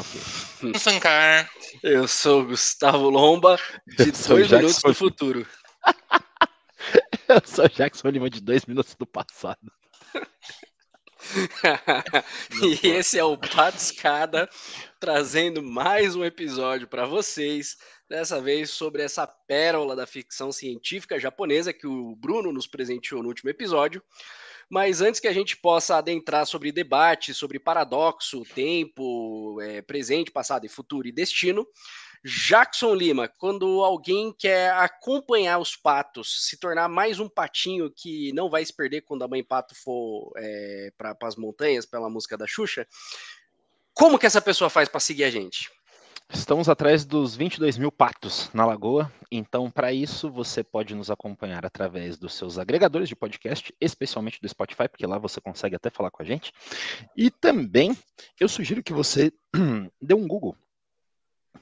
Ok. Sankar. Eu sou Gustavo Lomba, de dois Jackson. minutos do futuro. Eu sou Jackson Lima, de dois minutos do passado. e esse é o Patiscada, trazendo mais um episódio para vocês, dessa vez sobre essa pérola da ficção científica japonesa que o Bruno nos presenteou no último episódio. Mas antes que a gente possa adentrar sobre debate, sobre paradoxo, tempo, é, presente, passado e futuro e destino, Jackson Lima, quando alguém quer acompanhar os patos, se tornar mais um patinho que não vai se perder quando a mãe pato for é, para as montanhas, pela música da Xuxa, como que essa pessoa faz para seguir a gente? Estamos atrás dos 22 mil patos na Lagoa, então para isso você pode nos acompanhar através dos seus agregadores de podcast, especialmente do Spotify, porque lá você consegue até falar com a gente. E também eu sugiro que você dê um Google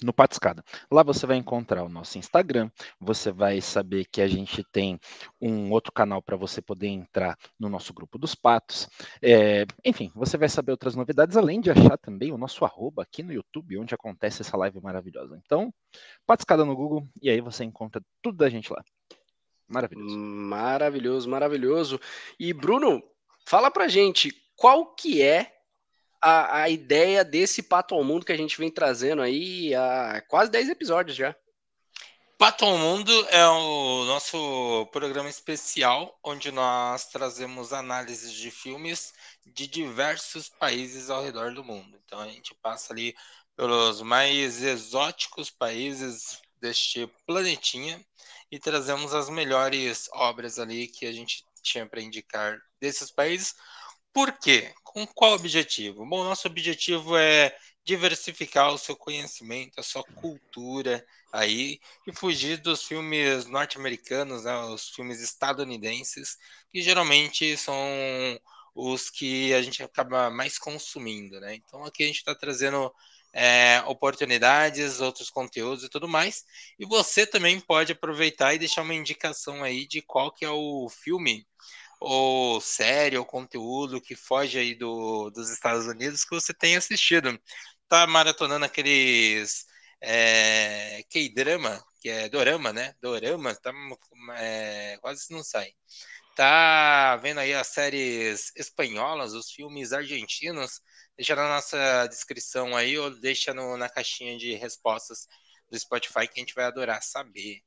no Patiscada. Lá você vai encontrar o nosso Instagram, você vai saber que a gente tem um outro canal para você poder entrar no nosso grupo dos patos. É, enfim, você vai saber outras novidades, além de achar também o nosso arroba aqui no YouTube, onde acontece essa live maravilhosa. Então, Patiscada no Google e aí você encontra tudo da gente lá. Maravilhoso. Maravilhoso, maravilhoso. E Bruno, fala pra gente qual que é a, a ideia desse Pato ao Mundo que a gente vem trazendo aí há quase 10 episódios já. Pato ao Mundo é o nosso programa especial onde nós trazemos análises de filmes de diversos países ao redor do mundo. Então a gente passa ali pelos mais exóticos países deste planetinha e trazemos as melhores obras ali que a gente tinha para indicar desses países por quê? Com qual objetivo? Bom, nosso objetivo é diversificar o seu conhecimento, a sua cultura aí e fugir dos filmes norte-americanos, né, os filmes estadunidenses, que geralmente são os que a gente acaba mais consumindo, né? Então aqui a gente está trazendo é, oportunidades, outros conteúdos e tudo mais. E você também pode aproveitar e deixar uma indicação aí de qual que é o filme ou série ou conteúdo que foge aí do, dos Estados Unidos que você tem assistido. Tá maratonando aqueles é, K-drama, que é dorama, né? Dorama, tá, é, quase não sai. Tá vendo aí as séries espanholas, os filmes argentinos? Deixa na nossa descrição aí ou deixa no, na caixinha de respostas do Spotify que a gente vai adorar saber.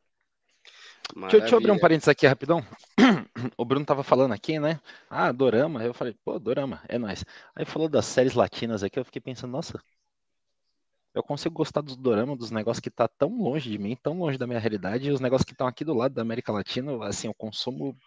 Deixa, deixa, eu abrir um parênteses aqui rapidão. O Bruno tava falando aqui, né? Ah, Dorama. Eu falei, pô, Dorama, é nóis. Aí falou das séries latinas aqui, eu fiquei pensando, nossa, eu consigo gostar dos Dorama, dos negócios que tá tão longe de mim, tão longe da minha realidade, e os negócios que estão aqui do lado da América Latina, assim, eu consumo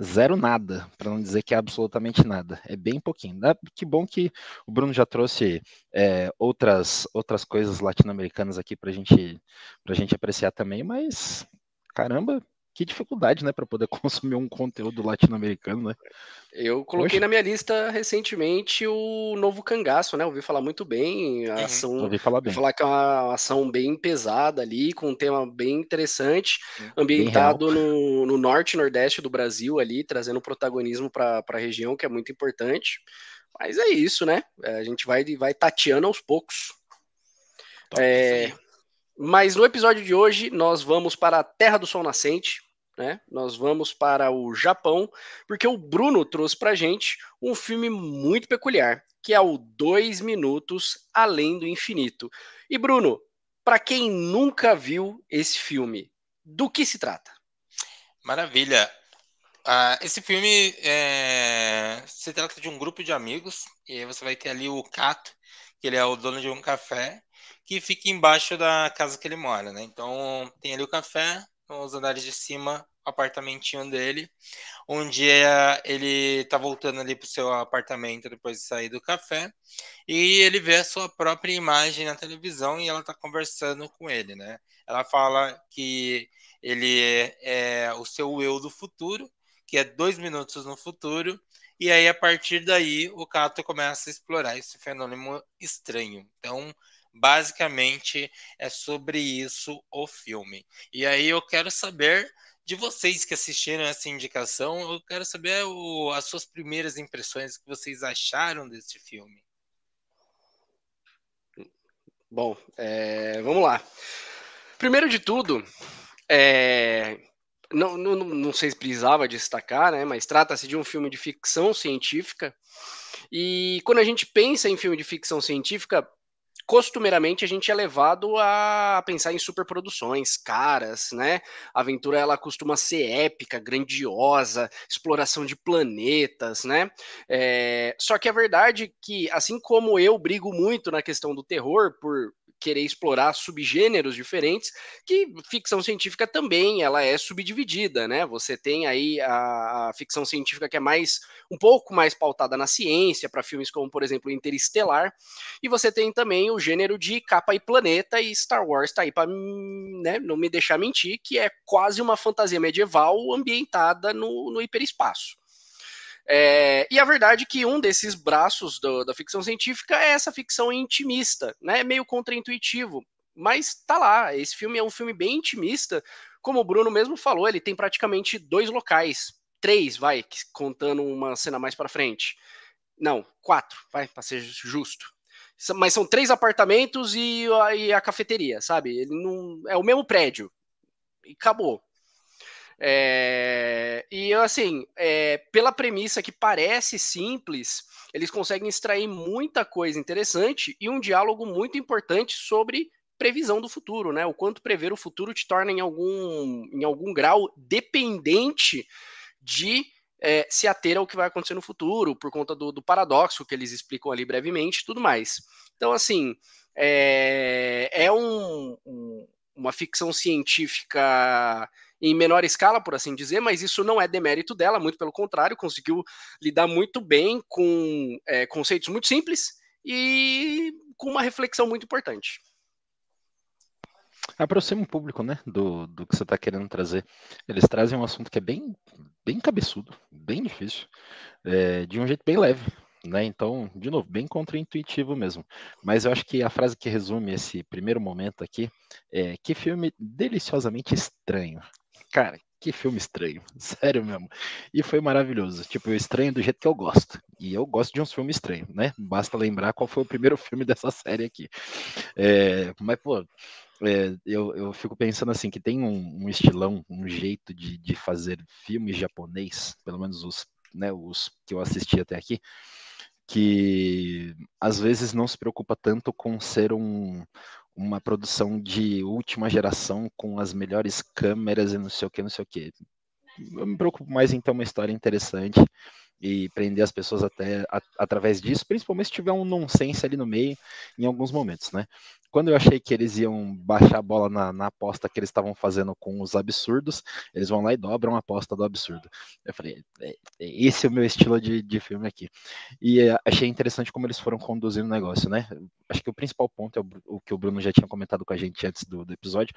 zero nada, para não dizer que é absolutamente nada. É bem pouquinho. Que bom que o Bruno já trouxe é, outras, outras coisas latino-americanas aqui para gente, a gente apreciar também, mas caramba, que dificuldade, né, para poder consumir um conteúdo latino-americano, né? Eu coloquei Poxa. na minha lista recentemente o novo Cangaço, né? Ouvi falar muito bem, a uhum. ação. Ouvi falar bem. Falar que é uma ação bem pesada ali, com um tema bem interessante, ambientado bem no, no, norte e nordeste do Brasil ali, trazendo protagonismo para a região, que é muito importante. Mas é isso, né? A gente vai, vai tateando aos poucos. Top, é, mas no episódio de hoje, nós vamos para a Terra do Sol Nascente, né? Nós vamos para o Japão, porque o Bruno trouxe para gente um filme muito peculiar, que é o Dois Minutos Além do Infinito. E Bruno, para quem nunca viu esse filme, do que se trata? Maravilha. Uh, esse filme é... se trata de um grupo de amigos, e aí você vai ter ali o Kato, que ele é o dono de um café, que fica embaixo da casa que ele mora, né? Então tem ali o café, nos andares de cima, o apartamentinho dele. Um dia ele tá voltando ali pro seu apartamento depois de sair do café e ele vê a sua própria imagem na televisão e ela tá conversando com ele, né? Ela fala que ele é, é o seu eu do futuro, que é dois minutos no futuro, e aí a partir daí o Cato começa a explorar esse fenômeno estranho. Então Basicamente é sobre isso o filme. E aí eu quero saber de vocês que assistiram essa indicação, eu quero saber o, as suas primeiras impressões, que vocês acharam desse filme. Bom, é, vamos lá. Primeiro de tudo, é, não, não, não sei se precisava destacar, né, mas trata-se de um filme de ficção científica. E quando a gente pensa em filme de ficção científica, costumeiramente a gente é levado a pensar em superproduções caras, né? A aventura ela costuma ser épica, grandiosa, exploração de planetas, né? É... Só que a verdade é que, assim como eu brigo muito na questão do terror por querer explorar subgêneros diferentes, que ficção científica também ela é subdividida, né? Você tem aí a, a ficção científica que é mais um pouco mais pautada na ciência, para filmes como, por exemplo, Interestelar, e você tem também o gênero de capa e planeta, e Star Wars tá aí para né, não me deixar mentir, que é quase uma fantasia medieval ambientada no, no hiperespaço. É, e a verdade é que um desses braços do, da ficção científica é essa ficção intimista, né? É meio contraintuitivo, mas tá lá. Esse filme é um filme bem intimista, como o Bruno mesmo falou, ele tem praticamente dois locais, três, vai, contando uma cena mais para frente. Não, quatro, vai, para ser justo. Mas são três apartamentos e a, e a cafeteria, sabe? Ele não é o mesmo prédio e acabou. É, e assim, é, pela premissa que parece simples, eles conseguem extrair muita coisa interessante e um diálogo muito importante sobre previsão do futuro, né? O quanto prever o futuro te torna em algum, em algum grau dependente de é, se ater ao que vai acontecer no futuro, por conta do, do paradoxo que eles explicam ali brevemente tudo mais. Então, assim, é, é um, um, uma ficção científica em menor escala, por assim dizer, mas isso não é demérito dela, muito pelo contrário, conseguiu lidar muito bem com é, conceitos muito simples e com uma reflexão muito importante. Aproxima o público, né, do, do que você está querendo trazer. Eles trazem um assunto que é bem, bem cabeçudo, bem difícil, é, de um jeito bem leve, né? Então, de novo, bem contraintuitivo mesmo. Mas eu acho que a frase que resume esse primeiro momento aqui é que filme deliciosamente estranho. Cara, que filme estranho, sério mesmo. E foi maravilhoso. Tipo, eu estranho do jeito que eu gosto. E eu gosto de uns filmes estranhos, né? Basta lembrar qual foi o primeiro filme dessa série aqui. É, mas, pô, é, eu, eu fico pensando assim, que tem um, um estilão, um jeito de, de fazer filmes japonês, pelo menos os, né, os que eu assisti até aqui, que às vezes não se preocupa tanto com ser um, uma produção de última geração com as melhores câmeras e não sei o que, não sei o que. Eu me preocupo mais em ter uma história interessante e prender as pessoas até a, através disso, principalmente se tiver um nonsense ali no meio em alguns momentos, né? Quando eu achei que eles iam baixar a bola na, na aposta que eles estavam fazendo com os absurdos, eles vão lá e dobram a aposta do absurdo. Eu falei, é, é, esse é o meu estilo de, de filme aqui. E é, achei interessante como eles foram conduzindo o negócio, né? Acho que o principal ponto é o, o que o Bruno já tinha comentado com a gente antes do, do episódio,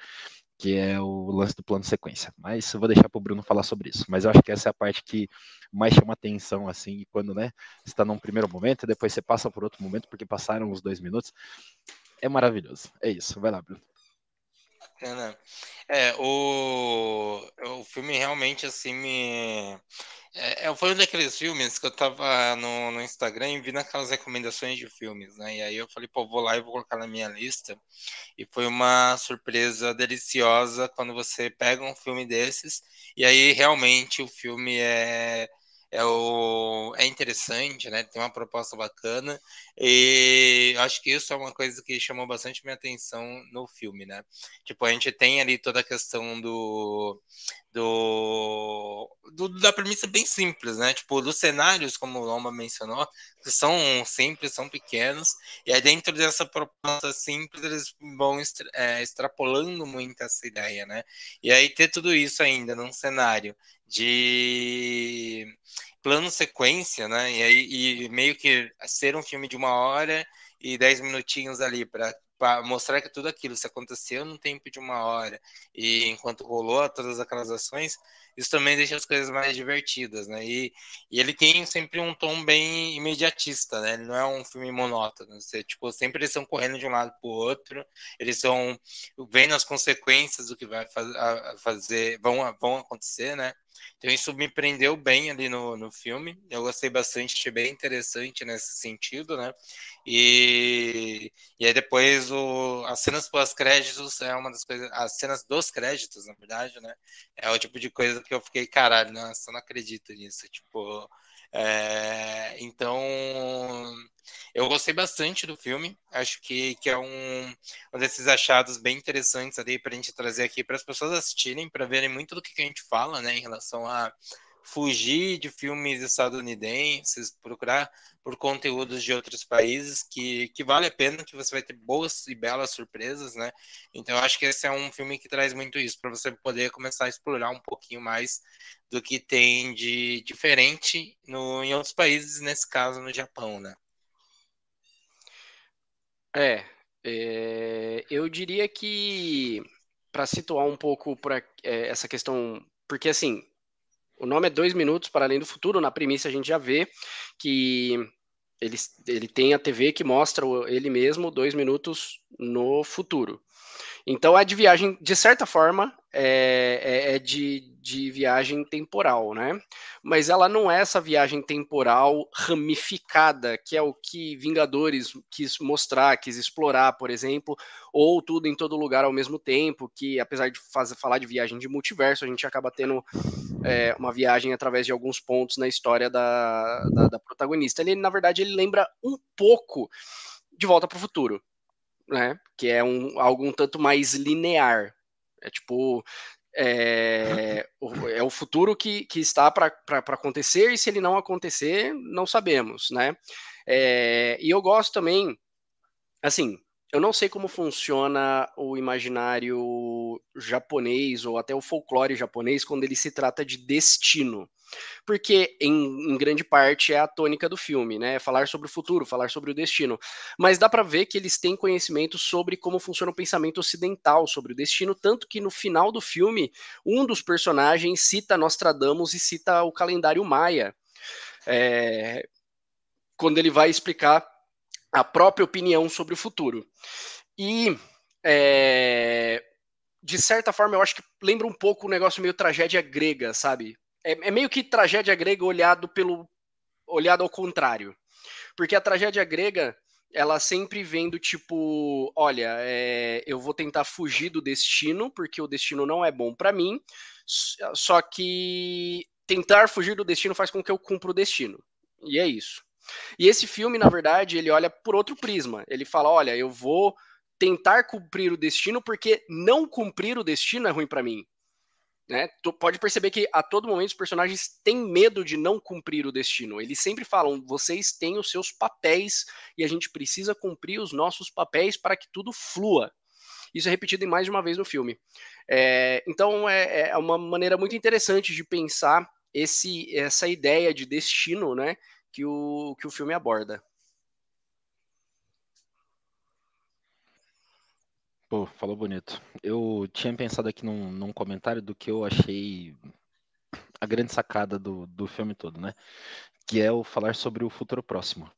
que é o lance do plano sequência. Mas eu vou deixar para o Bruno falar sobre isso. Mas eu acho que essa é a parte que mais chama atenção, assim, quando, né, está num primeiro momento e depois você passa por outro momento, porque passaram os dois minutos. É maravilhoso. É isso. Vai lá, Bruno. É, o, o filme realmente, assim, me é, é, foi um daqueles filmes que eu tava no, no Instagram e vi naquelas recomendações de filmes, né? E aí eu falei, pô, vou lá e vou colocar na minha lista. E foi uma surpresa deliciosa quando você pega um filme desses e aí realmente o filme é é, o, é interessante, né? Tem uma proposta bacana e acho que isso é uma coisa que chamou bastante minha atenção no filme, né? Tipo, a gente tem ali toda a questão do, do, do da premissa bem simples, né? Tipo, dos cenários, como o Lomba mencionou, que são simples, são pequenos, e aí dentro dessa proposta simples eles vão extra, é, extrapolando muito essa ideia, né? E aí ter tudo isso ainda num cenário de plano sequência, né? E aí e meio que ser um filme de uma hora e dez minutinhos ali para mostrar que tudo aquilo se aconteceu num tempo de uma hora e enquanto rolou todas aquelas ações, isso também deixa as coisas mais divertidas, né? E, e ele tem sempre um tom bem imediatista, né? Ele não é um filme monótono. Você, tipo, sempre eles estão correndo de um lado para o outro, eles estão vendo as consequências do que vai faz, fazer, vão, vão acontecer, né? Então isso me prendeu bem ali no, no filme. Eu gostei bastante, achei bem interessante nesse sentido, né? E, e aí depois o, as cenas pós-créditos é uma das coisas. As cenas dos créditos, na verdade, né? É o tipo de coisa que eu fiquei, caralho, nossa, não acredito nisso. Tipo, é, então, eu gostei bastante do filme. Acho que, que é um, um desses achados bem interessantes para a gente trazer aqui para as pessoas assistirem, para verem muito do que, que a gente fala, né, em relação a fugir de filmes estadunidenses, procurar por conteúdos de outros países que, que vale a pena, que você vai ter boas e belas surpresas, né? Então eu acho que esse é um filme que traz muito isso, para você poder começar a explorar um pouquinho mais do que tem de diferente no, em outros países, nesse caso no Japão, né? É, é eu diria que para situar um pouco para é, essa questão, porque assim, o nome é Dois Minutos para Além do Futuro. Na premissa a gente já vê que ele, ele tem a TV que mostra ele mesmo dois minutos no futuro. Então é de viagem, de certa forma, é, é, é, de, de viagem temporal, né? Mas ela não é essa viagem temporal ramificada, que é o que Vingadores quis mostrar, quis explorar, por exemplo, ou tudo em todo lugar ao mesmo tempo, que apesar de fazer, falar de viagem de multiverso, a gente acaba tendo é, uma viagem através de alguns pontos na história da, da, da protagonista. Ele, na verdade, ele lembra um pouco de Volta para o Futuro né? Que é um, algo um tanto mais linear. É tipo. É, é o futuro que, que está para acontecer, e se ele não acontecer, não sabemos, né? É, e eu gosto também, assim, eu não sei como funciona o imaginário japonês ou até o folclore japonês quando ele se trata de destino. Porque, em, em, grande parte, é a tônica do filme, né? Falar sobre o futuro, falar sobre o destino. Mas dá para ver que eles têm conhecimento sobre como funciona o pensamento ocidental sobre o destino, tanto que no final do filme, um dos personagens cita Nostradamus e cita o calendário maia. É, quando ele vai explicar a própria opinião sobre o futuro. E, é, de certa forma, eu acho que lembra um pouco o um negócio meio tragédia grega, sabe? É, é, meio que tragédia grega olhado pelo olhado ao contrário. Porque a tragédia grega, ela sempre vem do tipo, olha, é, eu vou tentar fugir do destino, porque o destino não é bom para mim, só que tentar fugir do destino faz com que eu cumpra o destino. E é isso. E esse filme, na verdade, ele olha por outro prisma. Ele fala: olha, eu vou tentar cumprir o destino porque não cumprir o destino é ruim para mim. Né? Tu pode perceber que a todo momento os personagens têm medo de não cumprir o destino. Eles sempre falam: vocês têm os seus papéis e a gente precisa cumprir os nossos papéis para que tudo flua. Isso é repetido mais de uma vez no filme. É, então é, é, uma maneira muito interessante de pensar esse, essa ideia de destino, né? que o, que o filme aborda. Pô, falou bonito. Eu tinha pensado aqui num, num comentário do que eu achei a grande sacada do, do filme todo, né? Que é o falar sobre o futuro próximo.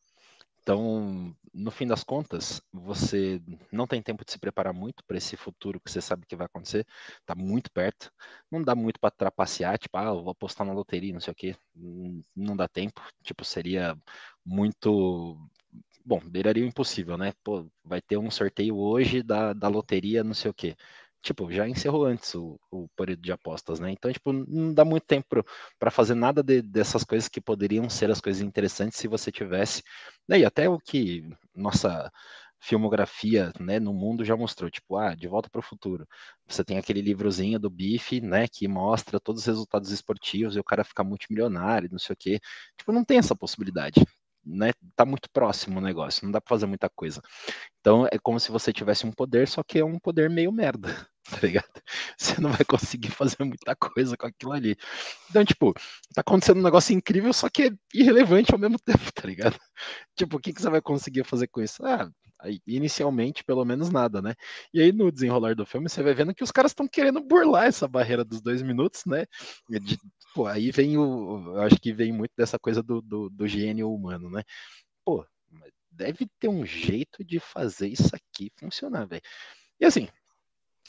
Então, no fim das contas, você não tem tempo de se preparar muito para esse futuro que você sabe que vai acontecer, está muito perto. Não dá muito para trapacear, tipo, ah, vou apostar na loteria, não sei o quê. Não dá tempo. Tipo, seria muito. Bom, beiraria o impossível, né? Pô, vai ter um sorteio hoje da, da loteria, não sei o quê tipo, já encerrou antes o, o período de apostas, né? Então, tipo, não dá muito tempo para fazer nada de, dessas coisas que poderiam ser as coisas interessantes se você tivesse. Né? E até o que nossa filmografia né, no mundo já mostrou, tipo, ah, De Volta para o Futuro. Você tem aquele livrozinho do Bife, né, que mostra todos os resultados esportivos e o cara fica multimilionário, não sei o quê. Tipo, não tem essa possibilidade né, tá muito próximo o negócio, não dá para fazer muita coisa. Então é como se você tivesse um poder, só que é um poder meio merda, tá ligado? Você não vai conseguir fazer muita coisa com aquilo ali. Então, tipo, tá acontecendo um negócio incrível, só que é irrelevante ao mesmo tempo, tá ligado? Tipo, o que, que você vai conseguir fazer com isso? Ah, inicialmente, pelo menos nada, né? E aí, no desenrolar do filme, você vai vendo que os caras estão querendo burlar essa barreira dos dois minutos, né? De, pô, aí vem o. Eu acho que vem muito dessa coisa do, do, do gênio humano, né? Pô, deve ter um jeito de fazer isso aqui funcionar, velho. E assim,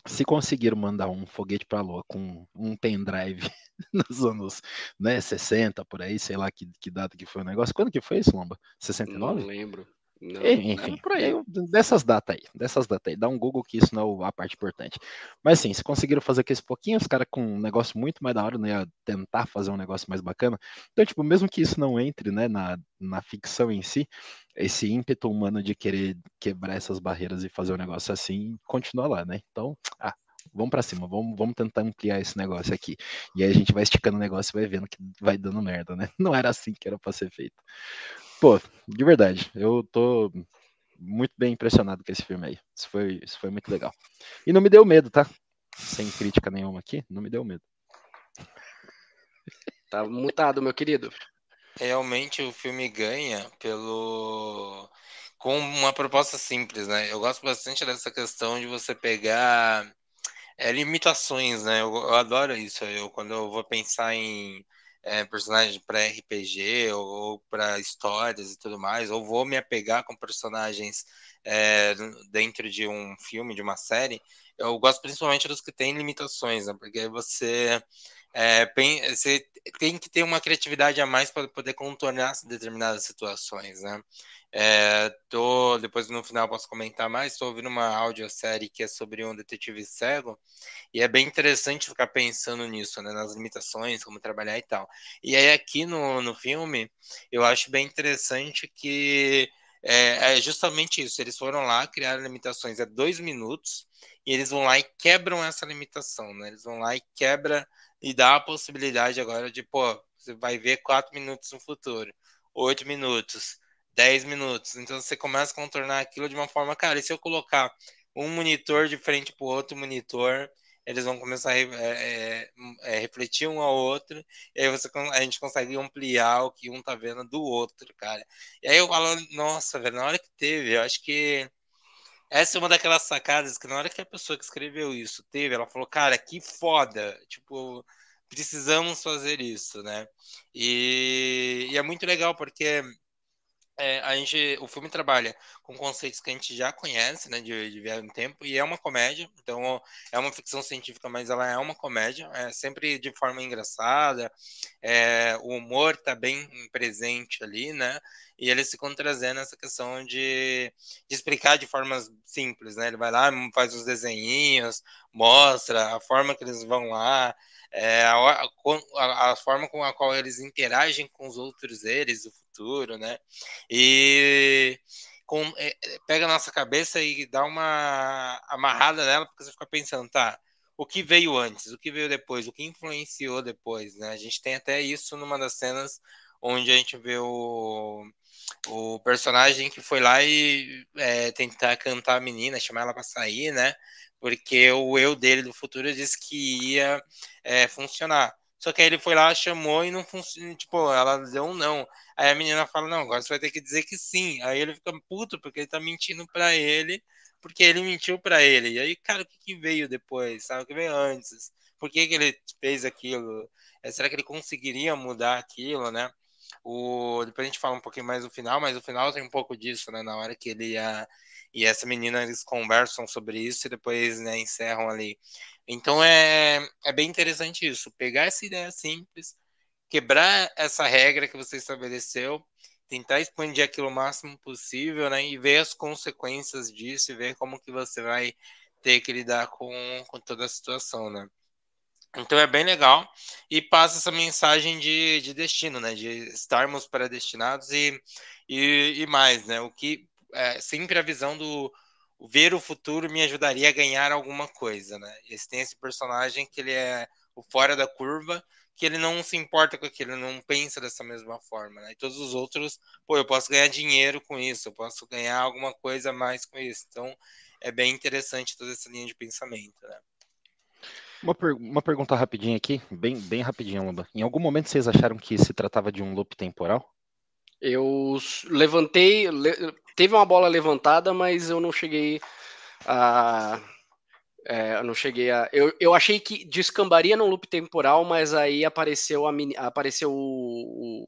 se conseguiram mandar um foguete para a Lua com um pendrive nos anos né, 60, por aí, sei lá que, que data que foi o negócio. Quando que foi isso, Lomba? 69? Não lembro. Não, Enfim, por aí. dessas datas aí, dessas datas aí, dá um Google que isso não é a parte importante. Mas sim, se conseguiram fazer aqui esse pouquinho, os caras com um negócio muito mais da hora, né, ia tentar fazer um negócio mais bacana. Então, tipo, mesmo que isso não entre, né, na, na ficção em si, esse ímpeto humano de querer quebrar essas barreiras e fazer um negócio assim, continua lá, né? Então, ah, vamos para cima, vamos, vamos tentar ampliar esse negócio aqui. E aí a gente vai esticando o negócio e vai vendo que vai dando merda, né? Não era assim que era para ser feito. Pô, de verdade, eu tô muito bem impressionado com esse filme aí. Isso foi, isso foi muito legal. E não me deu medo, tá? Sem crítica nenhuma aqui, não me deu medo. Tá mutado, meu querido. Realmente o filme ganha pelo com uma proposta simples, né? Eu gosto bastante dessa questão de você pegar é, limitações, né? Eu, eu adoro isso. Eu quando eu vou pensar em é, personagens para RPG ou, ou para histórias e tudo mais, ou vou me apegar com personagens é, dentro de um filme, de uma série, eu gosto principalmente dos que têm limitações, né? Porque você, é, você tem que ter uma criatividade a mais para poder contornar determinadas situações, né? É, tô, depois no final posso comentar mais. Estou ouvindo uma audiosérie que é sobre um detetive cego e é bem interessante ficar pensando nisso, né, nas limitações, como trabalhar e tal. E aí aqui no, no filme eu acho bem interessante que é, é justamente isso. Eles foram lá, criaram limitações é dois minutos e eles vão lá e quebram essa limitação, né? Eles vão lá e quebra e dá a possibilidade agora de, pô, você vai ver quatro minutos no futuro, oito minutos 10 minutos. Então você começa a contornar aquilo de uma forma, cara, e se eu colocar um monitor de frente para o outro monitor, eles vão começar a é, é, é, refletir um ao outro, e aí você, a gente consegue ampliar o que um tá vendo do outro, cara. E aí eu falo, nossa, velho, na hora que teve, eu acho que essa é uma daquelas sacadas que na hora que a pessoa que escreveu isso teve, ela falou, cara, que foda, tipo, precisamos fazer isso, né? E, e é muito legal porque é, a gente, o filme trabalha com conceitos que a gente já conhece, né, de, de viagem no tempo, e é uma comédia, então é uma ficção científica, mas ela é uma comédia, é sempre de forma engraçada, é, o humor está bem presente ali, né, e eles ficam trazendo essa questão de, de, explicar de formas simples, né, ele vai lá, faz os desenhinhos, mostra a forma que eles vão lá, é, a, a, a, forma com a qual eles interagem com os outros eles, o futuro, né? E com, é, pega a nossa cabeça e dá uma amarrada nela, porque você fica pensando, tá, o que veio antes, o que veio depois, o que influenciou depois, né? A gente tem até isso numa das cenas onde a gente vê o, o personagem que foi lá e é, tentar cantar a menina, chamar ela para sair, né? Porque o eu dele do futuro disse que ia é, funcionar. Só que aí ele foi lá, chamou e não funcionou. Tipo, ela deu um não. Aí a menina fala: Não, agora você vai ter que dizer que sim. Aí ele fica puto porque ele tá mentindo pra ele, porque ele mentiu pra ele. E aí, cara, o que, que veio depois? Sabe o que veio antes? Por que, que ele fez aquilo? É, será que ele conseguiria mudar aquilo, né? O, depois a gente fala um pouquinho mais no final, mas o final tem um pouco disso, né? Na hora que ele e, a, e essa menina eles conversam sobre isso e depois né, encerram ali. Então é, é bem interessante isso, pegar essa ideia simples, quebrar essa regra que você estabeleceu, tentar expandir aquilo o máximo possível, né? E ver as consequências disso e ver como que você vai ter que lidar com, com toda a situação, né? Então é bem legal e passa essa mensagem de, de destino, né? De estarmos predestinados e, e, e mais, né? O que é sempre a visão do ver o futuro me ajudaria a ganhar alguma coisa, né? Esse tem esse personagem que ele é o fora da curva, que ele não se importa com aquilo, ele não pensa dessa mesma forma, né? E todos os outros, pô, eu posso ganhar dinheiro com isso, eu posso ganhar alguma coisa a mais com isso. Então, é bem interessante toda essa linha de pensamento, né? Uma, per uma pergunta rapidinha aqui, bem, bem rapidinha, Lamba. Em algum momento vocês acharam que se tratava de um loop temporal? Eu levantei, le teve uma bola levantada, mas eu não cheguei a é, eu não cheguei a. Eu, eu achei que descambaria num loop temporal, mas aí apareceu, a, apareceu o, o,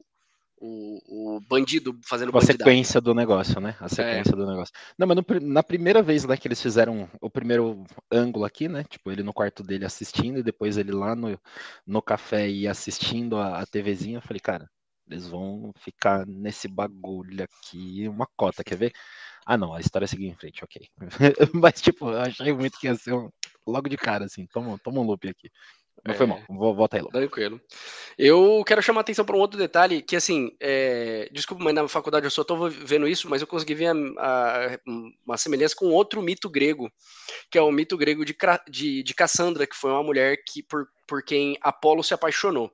o, o bandido fazendo A sequência do negócio, né? A sequência é. do negócio. Não, mas no, na primeira vez né, que eles fizeram o primeiro ângulo aqui, né? Tipo, ele no quarto dele assistindo e depois ele lá no, no café e assistindo a, a TVzinha, eu falei, cara, eles vão ficar nesse bagulho aqui, uma cota, quer ver? Ah, não, a história seguiu em frente, ok. mas, tipo, eu achei muito que ia ser um, logo de cara, assim, toma, toma um loop aqui. Não foi é. mal, vou voltar aí logo. Tranquilo. Eu quero chamar a atenção para um outro detalhe, que assim, é... desculpa, mas na faculdade eu só estou vendo isso, mas eu consegui ver a, a, uma semelhança com outro mito grego, que é o mito grego de, de, de Cassandra, que foi uma mulher que por, por quem Apolo se apaixonou.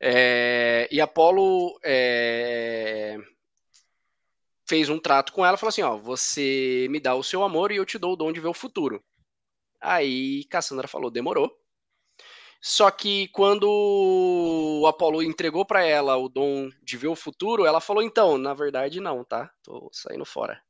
É... E Apolo é... fez um trato com ela, falou assim, ó, você me dá o seu amor e eu te dou o dom de ver o futuro. Aí Cassandra falou, demorou. Só que quando o Apolo entregou para ela o dom de ver o futuro, ela falou: então, na verdade, não, tá? Tô saindo fora.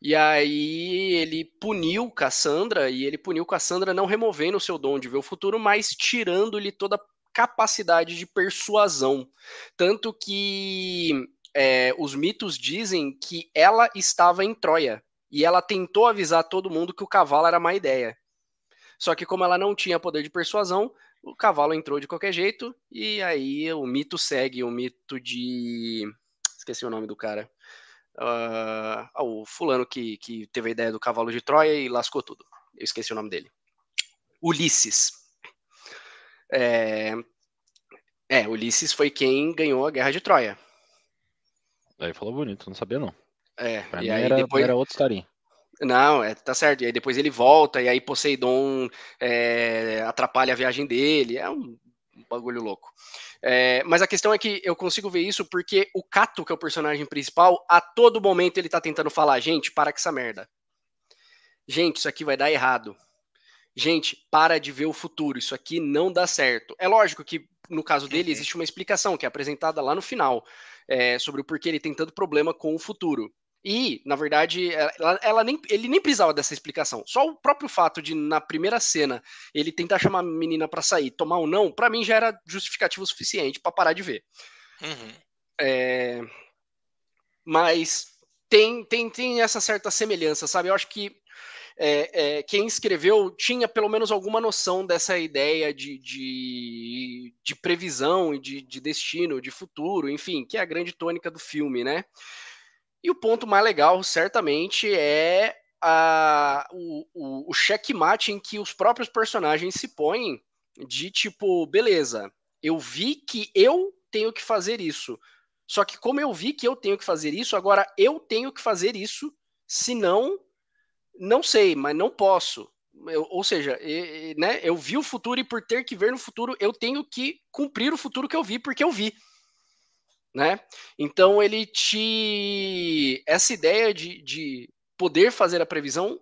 E aí ele puniu Cassandra, e ele puniu Cassandra não removendo o seu dom de ver o futuro, mas tirando-lhe toda a capacidade de persuasão. Tanto que é, os mitos dizem que ela estava em Troia. E ela tentou avisar todo mundo que o cavalo era má ideia. Só que como ela não tinha poder de persuasão, o cavalo entrou de qualquer jeito e aí o mito segue, o mito de esqueci o nome do cara. Uh, o fulano que, que teve a ideia do cavalo de Troia e lascou tudo. Eu esqueci o nome dele. Ulisses. É, é, Ulisses foi quem ganhou a guerra de Troia. Aí falou bonito, não sabia não. É, pra e mim aí era, depois... era outra historinha. Não, é, tá certo. E aí depois ele volta, e aí Poseidon é, atrapalha a viagem dele. É um bagulho louco. É, mas a questão é que eu consigo ver isso porque o Cato, que é o personagem principal, a todo momento ele tá tentando falar: gente, para com essa merda. Gente, isso aqui vai dar errado. Gente, para de ver o futuro. Isso aqui não dá certo. É lógico que no caso dele uhum. existe uma explicação que é apresentada lá no final é, sobre o porquê ele tem tanto problema com o futuro. E, na verdade, ela, ela, nem, ele nem precisava dessa explicação. Só o próprio fato de, na primeira cena, ele tentar chamar a menina para sair, tomar um não, para mim já era justificativo suficiente para parar de ver. Uhum. É... Mas tem, tem, tem essa certa semelhança, sabe? Eu acho que é, é, quem escreveu tinha pelo menos alguma noção dessa ideia de, de, de previsão de, de destino, de futuro, enfim, que é a grande tônica do filme, né? E o ponto mais legal, certamente, é a, o, o, o checkmate em que os próprios personagens se põem de tipo, beleza, eu vi que eu tenho que fazer isso. Só que como eu vi que eu tenho que fazer isso, agora eu tenho que fazer isso, senão, não sei, mas não posso. Eu, ou seja, eu, né, eu vi o futuro e por ter que ver no futuro, eu tenho que cumprir o futuro que eu vi, porque eu vi né? Então ele te essa ideia de, de poder fazer a previsão,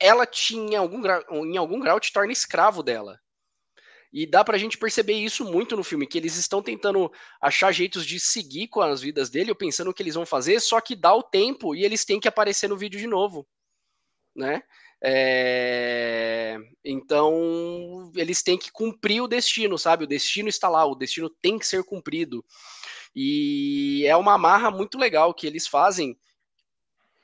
ela tinha em algum grau, em algum grau te torna escravo dela. E dá pra gente perceber isso muito no filme, que eles estão tentando achar jeitos de seguir com as vidas dele, ou pensando o que eles vão fazer, só que dá o tempo e eles têm que aparecer no vídeo de novo, né? É... Então eles têm que cumprir o destino, sabe? O destino está lá, o destino tem que ser cumprido. E é uma amarra muito legal que eles fazem.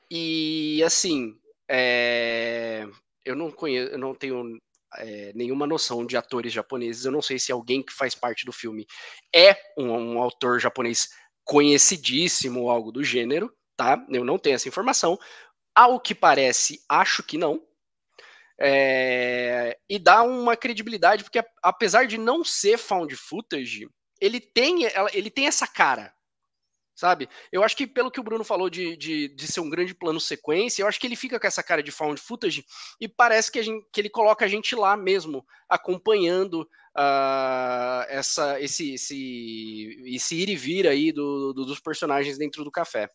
E assim, é... eu não conheço, eu não tenho é, nenhuma noção de atores japoneses. Eu não sei se alguém que faz parte do filme é um, um autor japonês conhecidíssimo ou algo do gênero, tá? Eu não tenho essa informação. Ao que parece, acho que não. É, e dá uma credibilidade, porque apesar de não ser found footage, ele tem, ele tem essa cara, sabe? Eu acho que pelo que o Bruno falou de, de, de, ser um grande plano sequência, eu acho que ele fica com essa cara de found footage e parece que, gente, que ele coloca a gente lá mesmo, acompanhando uh, essa, esse, esse, esse ir e vir aí do, do, dos personagens dentro do café.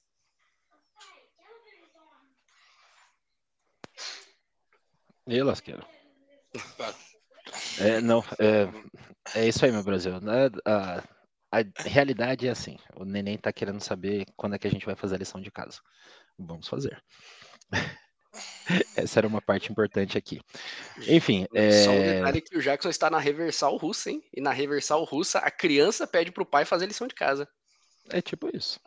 E lasqueiro. É, não, é, é isso aí, meu Brasil. Né? A, a realidade é assim: o neném tá querendo saber quando é que a gente vai fazer a lição de casa. Vamos fazer. Essa era uma parte importante aqui. Enfim. É... Só um detalhe que o Jackson está na reversal russa, hein? E na reversal russa, a criança pede pro pai fazer lição de casa. É tipo isso.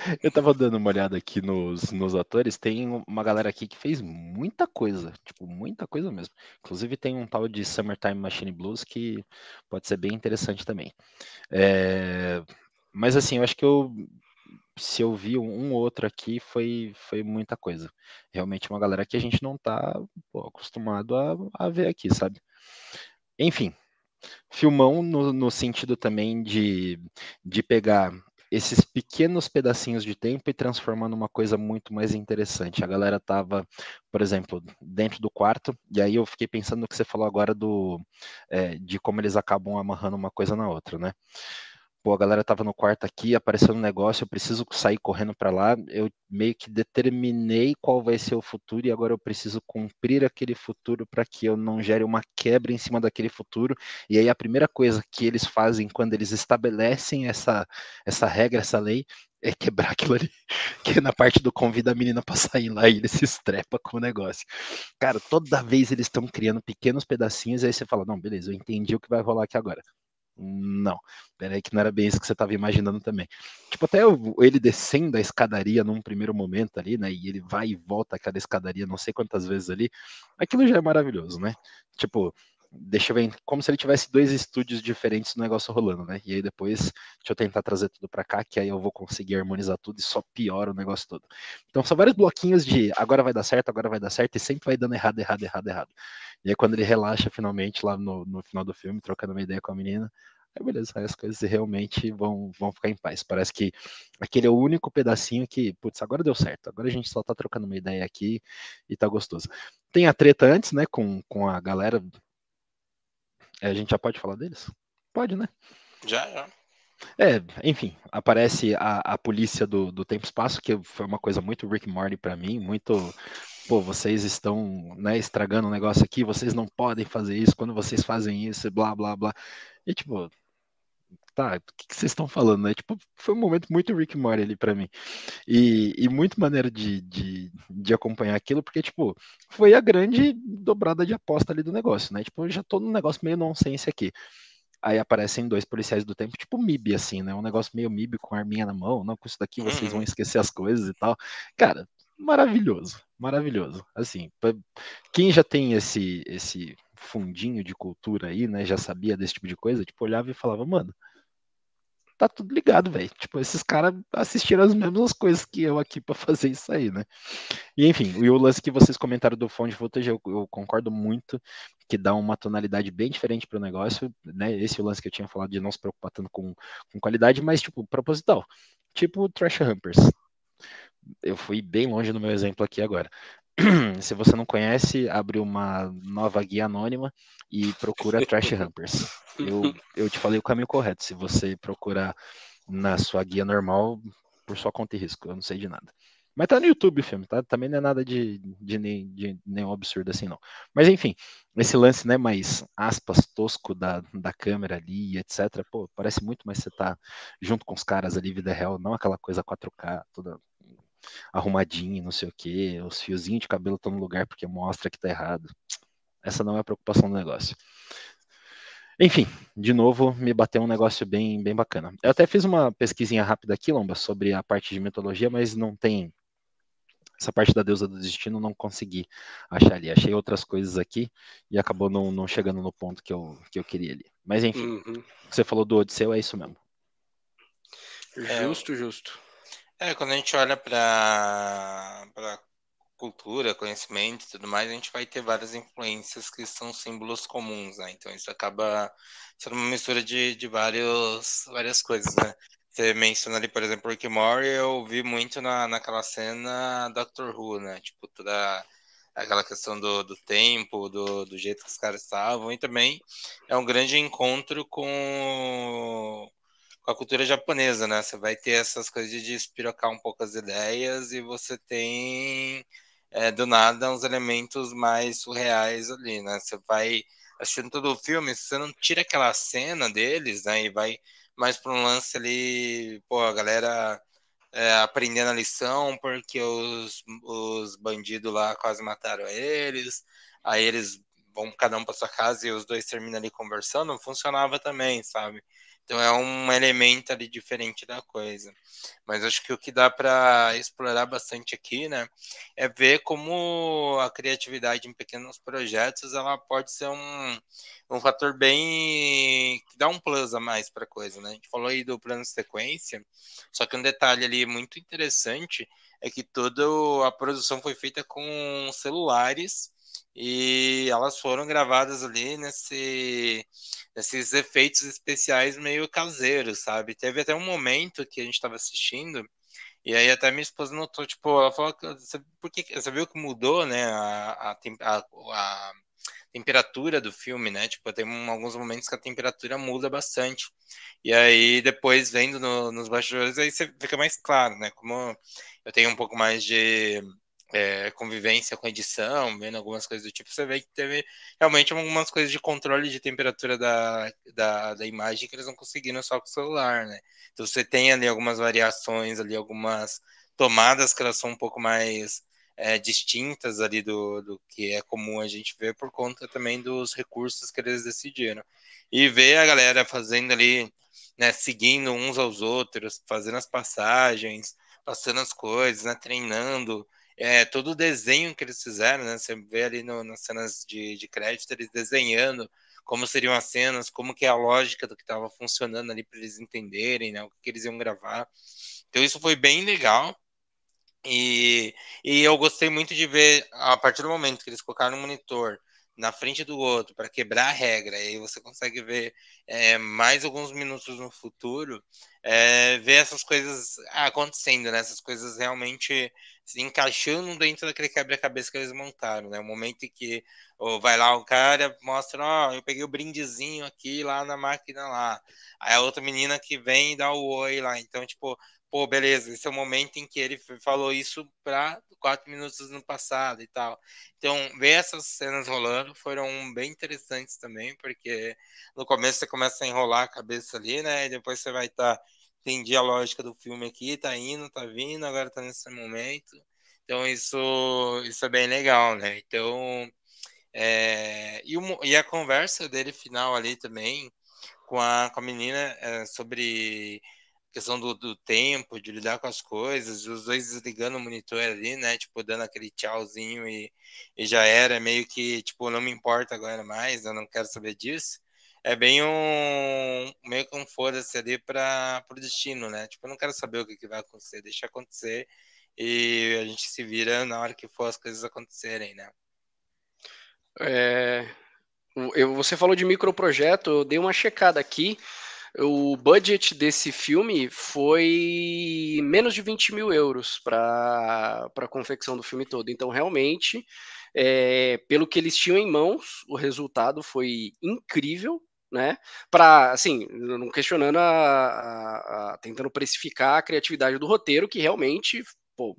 Eu tava dando uma olhada aqui nos, nos atores, tem uma galera aqui que fez muita coisa, tipo, muita coisa mesmo. Inclusive tem um tal de Summertime Machine Blues que pode ser bem interessante também. É... Mas assim, eu acho que eu se eu vi um ou outro aqui, foi, foi muita coisa. Realmente uma galera que a gente não tá pô, acostumado a, a ver aqui, sabe? Enfim, filmão no, no sentido também de, de pegar esses pequenos pedacinhos de tempo e transformar numa coisa muito mais interessante. A galera tava, por exemplo, dentro do quarto, e aí eu fiquei pensando no que você falou agora do é, de como eles acabam amarrando uma coisa na outra, né? Pô, a galera tava no quarto aqui, apareceu um negócio, eu preciso sair correndo para lá. Eu meio que determinei qual vai ser o futuro e agora eu preciso cumprir aquele futuro para que eu não gere uma quebra em cima daquele futuro. E aí a primeira coisa que eles fazem quando eles estabelecem essa essa regra, essa lei, é quebrar aquilo ali, que é na parte do convida a menina pra sair lá e ele se estrepa com o negócio. Cara, toda vez eles estão criando pequenos pedacinhos, aí você fala, não, beleza, eu entendi o que vai rolar aqui agora. Não, peraí que não era bem isso que você estava imaginando também. Tipo, até ele descendo a escadaria num primeiro momento ali, né? E ele vai e volta aquela escadaria não sei quantas vezes ali. Aquilo já é maravilhoso, né? Tipo, deixa eu ver, como se ele tivesse dois estúdios diferentes do negócio rolando, né? E aí depois, deixa eu tentar trazer tudo para cá, que aí eu vou conseguir harmonizar tudo e só piora o negócio todo. Então são vários bloquinhos de agora vai dar certo, agora vai dar certo, e sempre vai dando errado, errado, errado, errado. E aí quando ele relaxa finalmente lá no, no final do filme, trocando uma ideia com a menina, Aí beleza, aí as coisas realmente vão, vão ficar em paz. Parece que aquele é o único pedacinho que, putz, agora deu certo. Agora a gente só tá trocando uma ideia aqui e tá gostoso. Tem a treta antes, né, com, com a galera. É, a gente já pode falar deles? Pode, né? Já, já. É, enfim, aparece a, a polícia do, do tempo espaço, que foi uma coisa muito Rick Morty para mim, muito pô, vocês estão né, estragando o negócio aqui, vocês não podem fazer isso, quando vocês fazem isso, blá, blá, blá. E tipo, tá, o que, que vocês estão falando, né? Tipo, foi um momento muito Rick Morty ali para mim. E, e muito maneira de, de, de, acompanhar aquilo, porque, tipo, foi a grande dobrada de aposta ali do negócio, né? Tipo, eu já tô num negócio meio nonsense aqui. Aí aparecem dois policiais do tempo, tipo MIB, assim, né? Um negócio meio MIB com arminha na mão. Não, com isso daqui vocês vão uhum. esquecer as coisas e tal. Cara, maravilhoso, maravilhoso. Assim, quem já tem esse, esse fundinho de cultura aí, né? Já sabia desse tipo de coisa, tipo, olhava e falava, mano, tá tudo ligado, velho. Tipo, esses caras assistiram as mesmas coisas que eu aqui para fazer isso aí, né? E enfim, o lance que vocês comentaram do fone de footage, eu, eu, concordo muito que dá uma tonalidade bem diferente pro negócio, né? Esse é o lance que eu tinha falado de não se preocupar tanto com, com qualidade, mas, tipo, proposital. Tipo Trash Humpers. Eu fui bem longe no meu exemplo aqui agora. Se você não conhece, abre uma nova guia anônima e procura Trash Humpers. Eu, eu te falei o caminho correto. Se você procurar na sua guia normal, por sua conta e risco, eu não sei de nada. Mas tá no YouTube o filme, tá? Também não é nada de, de, de, de nenhum absurdo assim, não. Mas enfim, esse lance, né, mais aspas, tosco da, da câmera ali, etc. Pô, parece muito mais você tá junto com os caras ali, vida real, não aquela coisa 4K, toda arrumadinho, não sei o que, os fiozinhos de cabelo estão no lugar porque mostra que tá errado. Essa não é a preocupação do negócio. Enfim, de novo, me bateu um negócio bem, bem bacana. Eu até fiz uma pesquisinha rápida aqui, Lomba, sobre a parte de mitologia, mas não tem. Essa parte da deusa do destino não consegui achar ali. Achei outras coisas aqui e acabou não, não chegando no ponto que eu, que eu queria ali. Mas enfim, uhum. você falou do Odisseu, é isso mesmo. Justo, justo. É, quando a gente olha para cultura, conhecimento e tudo mais, a gente vai ter várias influências que são símbolos comuns, né? Então isso acaba sendo uma mistura de, de vários, várias coisas, né? Você menciona ali, por exemplo, Rick Mori, eu vi muito na, naquela cena Doctor Who, né? Tipo, toda aquela questão do, do tempo, do, do jeito que os caras estavam, e também é um grande encontro com com a cultura japonesa, né? Você vai ter essas coisas de despirocar um pouco as ideias e você tem é, do nada uns elementos mais surreais ali, né? Você vai assistindo todo o filme, você não tira aquela cena deles, né? E vai mais para um lance ali, pô, a galera é, aprendendo a lição porque os, os bandidos lá quase mataram eles, aí eles vão cada um para sua casa e os dois terminam ali conversando, funcionava também, sabe? Então é um elemento ali diferente da coisa. Mas acho que o que dá para explorar bastante aqui, né, é ver como a criatividade em pequenos projetos ela pode ser um, um fator bem que dá um plus a mais para a coisa, né? A gente falou aí do plano sequência, só que um detalhe ali muito interessante é que toda a produção foi feita com celulares e elas foram gravadas ali nesse, nesses efeitos especiais meio caseiros, sabe? Teve até um momento que a gente estava assistindo e aí até minha esposa notou, tipo, ela falou, por que, você viu que mudou, né, a, a, a temperatura do filme, né? Tipo, tem um, alguns momentos que a temperatura muda bastante. E aí, depois, vendo no, nos bastidores, aí você fica mais claro, né? Como eu tenho um pouco mais de é, convivência com edição, vendo algumas coisas do tipo, você vê que teve realmente algumas coisas de controle de temperatura da, da, da imagem que eles não conseguiram só com o celular, né? Então você tem ali algumas variações ali, algumas tomadas que elas são um pouco mais é, distintas ali do, do que é comum a gente ver por conta também dos recursos que eles decidiram. E ver a galera fazendo ali, né, seguindo uns aos outros, fazendo as passagens, passando as coisas, né, treinando. É, todo o desenho que eles fizeram, né, você vê ali no, nas cenas de, de crédito, eles desenhando como seriam as cenas, como que é a lógica do que estava funcionando ali para eles entenderem, né, o que, que eles iam gravar. Então isso foi bem legal. E, e eu gostei muito de ver, a partir do momento que eles colocaram um monitor na frente do outro para quebrar a regra, e aí você consegue ver é, mais alguns minutos no futuro, é, ver essas coisas acontecendo, né? essas coisas realmente se encaixando dentro daquele quebra-cabeça que eles montaram. Né? O momento em que oh, vai lá o cara, mostra, ó, oh, eu peguei o brindezinho aqui lá na máquina lá. Aí a outra menina que vem e dá o oi lá. Então, tipo, pô, beleza, esse é o momento em que ele falou isso para quatro minutos no passado e tal. Então, ver essas cenas rolando foram bem interessantes também, porque no começo você começa a enrolar a cabeça ali, né? E depois você vai estar. Tá, entendi a lógica do filme aqui, tá indo, tá vindo, agora tá nesse momento. Então, isso, isso é bem legal, né? Então. É, e, o, e a conversa dele final ali também com a, com a menina é, sobre questão do, do, tempo, de lidar com as coisas, os dois desligando o monitor ali, né? Tipo, dando aquele tchauzinho e, e já era, meio que, tipo, não me importa agora mais, eu não quero saber disso. É bem um meio que um foda-se ali para o destino, né? Tipo, eu não quero saber o que, que vai acontecer, deixa acontecer e a gente se vira na hora que for as coisas acontecerem, né? É, eu, você falou de microprojeto, eu dei uma checada aqui. O budget desse filme foi menos de 20 mil euros para a confecção do filme todo. Então, realmente, é, pelo que eles tinham em mãos, o resultado foi incrível, né? Para, assim, não questionando a, a, a, tentando precificar a criatividade do roteiro, que realmente pô,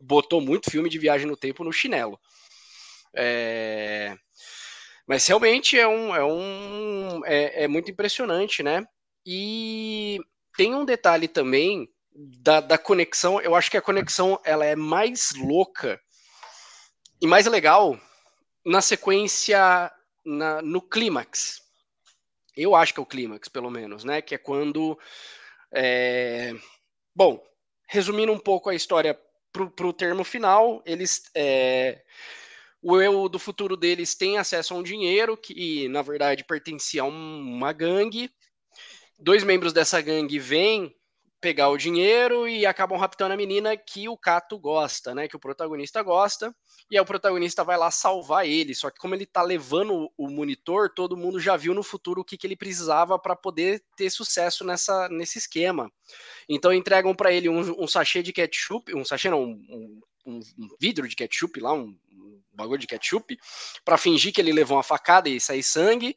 botou muito filme de viagem no tempo no chinelo. É, mas realmente é um, é um é, é muito impressionante, né? E tem um detalhe também da, da conexão. Eu acho que a conexão ela é mais louca e mais legal na sequência na, no clímax. Eu acho que é o clímax, pelo menos, né? Que é quando. É... Bom, resumindo um pouco a história para o termo final, eles. É... O eu do futuro deles tem acesso a um dinheiro que, na verdade, pertencia a uma gangue dois membros dessa gangue vêm pegar o dinheiro e acabam raptando a menina que o Cato gosta, né? Que o protagonista gosta. E aí o protagonista vai lá salvar ele. Só que como ele tá levando o monitor, todo mundo já viu no futuro o que, que ele precisava para poder ter sucesso nessa, nesse esquema. Então entregam para ele um, um, sachê de ketchup, um sachê não, um, um, um vidro de ketchup lá, um, um bagulho de ketchup, para fingir que ele levou uma facada e sair sangue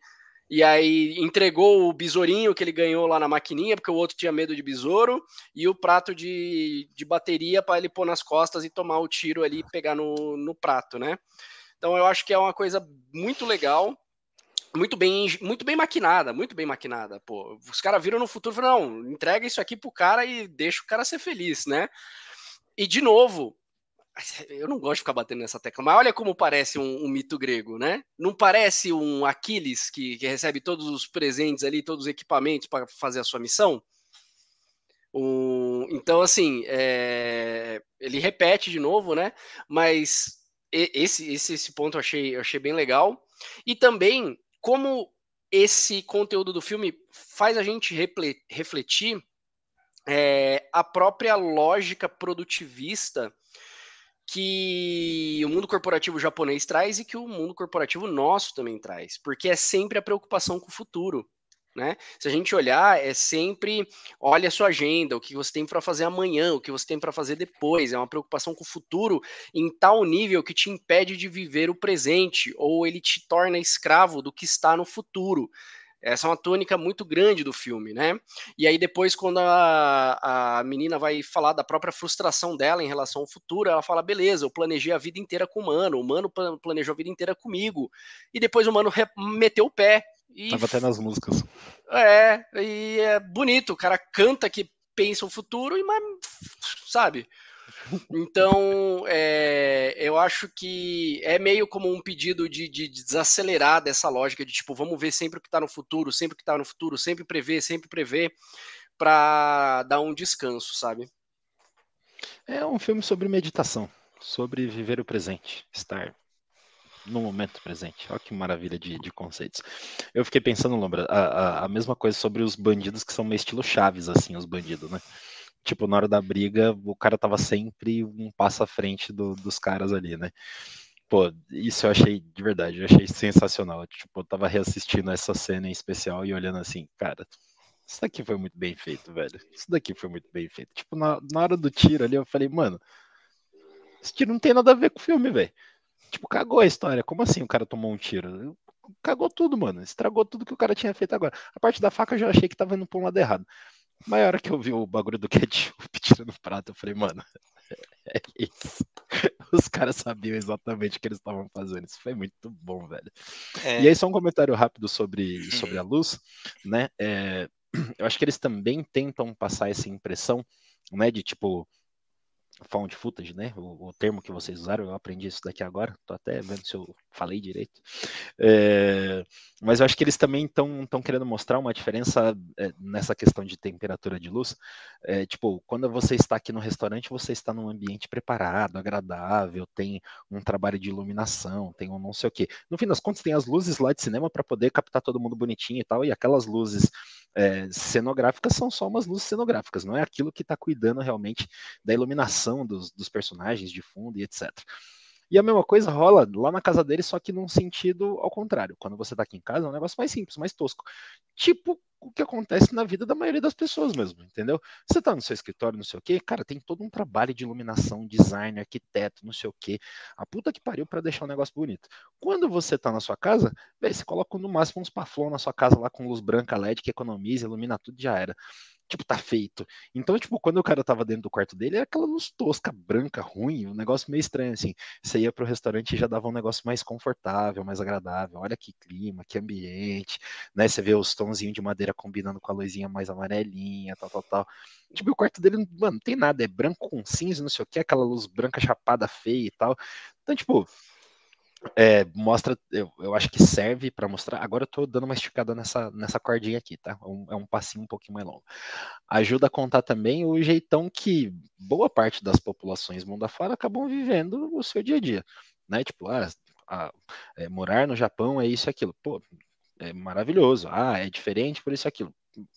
e aí entregou o besourinho que ele ganhou lá na maquininha, porque o outro tinha medo de besouro, e o prato de, de bateria para ele pôr nas costas e tomar o tiro ali e pegar no, no prato, né? Então eu acho que é uma coisa muito legal, muito bem, muito bem maquinada, muito bem maquinada. Pô, os caras viram no futuro e falaram, não, entrega isso aqui pro cara e deixa o cara ser feliz, né? E de novo, Eu não gosto de ficar batendo nessa tecla, mas olha como parece um, um mito grego, né? Não parece um Aquiles que, que recebe todos os presentes ali, todos os equipamentos para fazer a sua missão? Um, então, assim, é, ele repete de novo, né? Mas esse, esse, esse ponto eu achei, eu achei bem legal. E também, como esse conteúdo do filme faz a gente refletir é, a própria lógica produtivista que o mundo corporativo japonês traz e que o mundo corporativo nosso também traz, porque é sempre a preocupação com o futuro. Né? Se a gente olhar, é sempre olha a sua agenda, o que você tem para fazer amanhã, o que você tem para fazer depois. É uma preocupação com o futuro em tal nível que te impede de viver o presente, ou ele te torna escravo do que está no futuro. Essa é uma tônica muito grande do filme, né? E aí depois, quando a, a menina vai falar da própria frustração dela em relação ao futuro, ela fala, beleza, eu planejei a vida inteira com o Mano, o Mano planejou a vida inteira comigo. E depois o Mano meteu o pé e, Tava até nas músicas. É, e é bonito, o cara canta que pensa o futuro e mas, sabe? Então, é, eu acho que é meio como um pedido de, de, desacelerar dessa lógica de tipo, vamos ver sempre o que está no futuro, sempre o que está no futuro, sempre prever, sempre prever, para dar um descanso, sabe? É um filme sobre meditação, sobre viver o presente, estar no momento presente. Olha que maravilha de, de conceitos. Eu fiquei pensando, Lombra, a, a, a, mesma coisa sobre os bandidos que são meio estilo Chaves, assim, os bandidos, né? Tipo, na hora da briga, o cara tava sempre um passo à frente do, dos caras ali, né? Pô, isso eu achei de verdade, eu achei sensacional. Tipo, eu tava reassistindo essa cena em especial e olhando assim, cara, isso daqui foi muito bem feito, velho. Isso daqui foi muito bem feito. Tipo, na, na hora do tiro ali, eu falei, mano, esse tiro não tem nada a ver com o filme, velho. Tipo, cagou a história. Como assim o cara tomou um tiro? Cagou tudo, mano. Estragou tudo que o cara tinha feito agora. A parte da faca eu já achei que tava indo pra um lado errado. Mas a hora que eu vi o bagulho do ketchup tirando prato, eu falei, mano, é isso. Os caras sabiam exatamente o que eles estavam fazendo. Isso foi muito bom, velho. É... E aí, só um comentário rápido sobre, sobre a luz, né? É, eu acho que eles também tentam passar essa impressão, né, de tipo found footage, né? O, o, termo que vocês usaram, eu aprendi isso daqui agora, tô até vendo se eu falei direito. É, mas eu acho que eles também estão querendo mostrar uma diferença é, nessa questão de temperatura de luz. É, tipo, quando você está aqui no restaurante, você está num ambiente preparado, agradável, tem um trabalho de iluminação, tem um não sei o quê. No fim das contas, tem as luzes lá de cinema para poder captar todo mundo bonitinho e tal, e aquelas luzes é, cenográficas são só umas luzes cenográficas, não é aquilo que está cuidando realmente da iluminação dos, dos personagens de fundo e etc. E a mesma coisa rola lá na casa dele, só que num sentido ao contrário. Quando você tá aqui em casa, é um negócio mais simples, mais tosco. Tipo o que acontece na vida da maioria das pessoas mesmo, entendeu? Você tá no seu escritório, não sei o quê, cara, tem todo um trabalho de iluminação, design, arquiteto, não sei o quê. A puta que pariu para deixar o negócio bonito. Quando você tá na sua casa, véio, você coloca no máximo uns paflon na sua casa lá com luz branca LED que economiza, ilumina tudo já era tipo, tá feito. Então, tipo, quando o cara tava dentro do quarto dele, era aquela luz tosca, branca, ruim, um negócio meio estranho, assim. Você ia pro restaurante e já dava um negócio mais confortável, mais agradável. Olha que clima, que ambiente, né? Você vê os tonzinhos de madeira combinando com a luzinha mais amarelinha, tal, tal, tal. Tipo, o quarto dele, mano, não tem nada, é branco com cinza, não sei o que, aquela luz branca chapada feia e tal. Então, tipo, é, mostra, eu, eu, acho que serve para mostrar. Agora eu tô dando uma esticada nessa, nessa cordinha aqui, tá? É um, é um passinho um pouquinho mais longo. Ajuda a contar também o jeitão que boa parte das populações mundo afora acabam vivendo o seu dia a dia, né? Tipo, ah, a, é, morar no Japão é isso e aquilo. Pô, é maravilhoso. Ah, é diferente por isso e aquilo.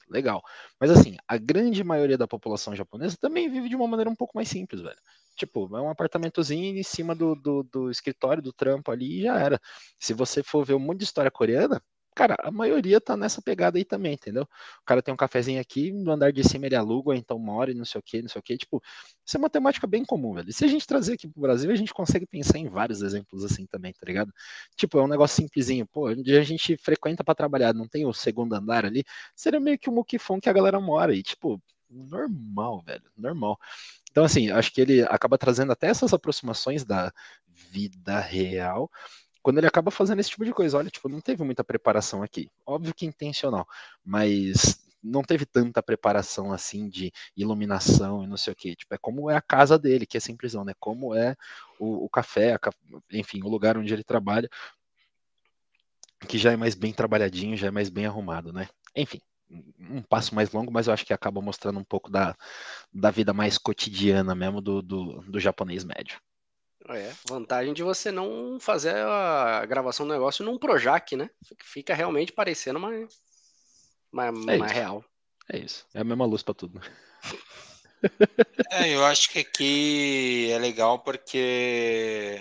Legal. Mas assim, a grande maioria da população japonesa também vive de uma maneira um pouco mais simples, velho. Tipo, é um apartamentozinho em cima do, do, do escritório, do trampo ali e já era. Se você for ver um monte de história coreana, cara, a maioria tá nessa pegada aí também, entendeu? O cara tem um cafezinho aqui, no andar de cima ele aluga, então mora e não sei o que, não sei o que. Tipo, isso é uma temática bem comum, velho. E se a gente trazer aqui pro Brasil, a gente consegue pensar em vários exemplos assim também, tá ligado? Tipo, é um negócio simplesinho. Pô, onde a gente frequenta para trabalhar, não tem o segundo andar ali, seria meio que o muquifão que a galera mora. E, tipo, normal, velho, normal. Então, assim, acho que ele acaba trazendo até essas aproximações da vida real, quando ele acaba fazendo esse tipo de coisa. Olha, tipo, não teve muita preparação aqui. Óbvio que intencional, mas não teve tanta preparação assim de iluminação e não sei o que. Tipo, é como é a casa dele, que é simplesão, né? Como é o, o café, enfim, o lugar onde ele trabalha, que já é mais bem trabalhadinho, já é mais bem arrumado, né? Enfim, um passo mais longo, mas eu acho que acaba mostrando um pouco da, da vida mais cotidiana mesmo do, do, do japonês médio. É, vantagem de você não fazer a gravação do negócio num Projac, né? Fica realmente parecendo uma, uma, é uma real. É isso. É a mesma luz para tudo. É, eu acho que aqui é legal porque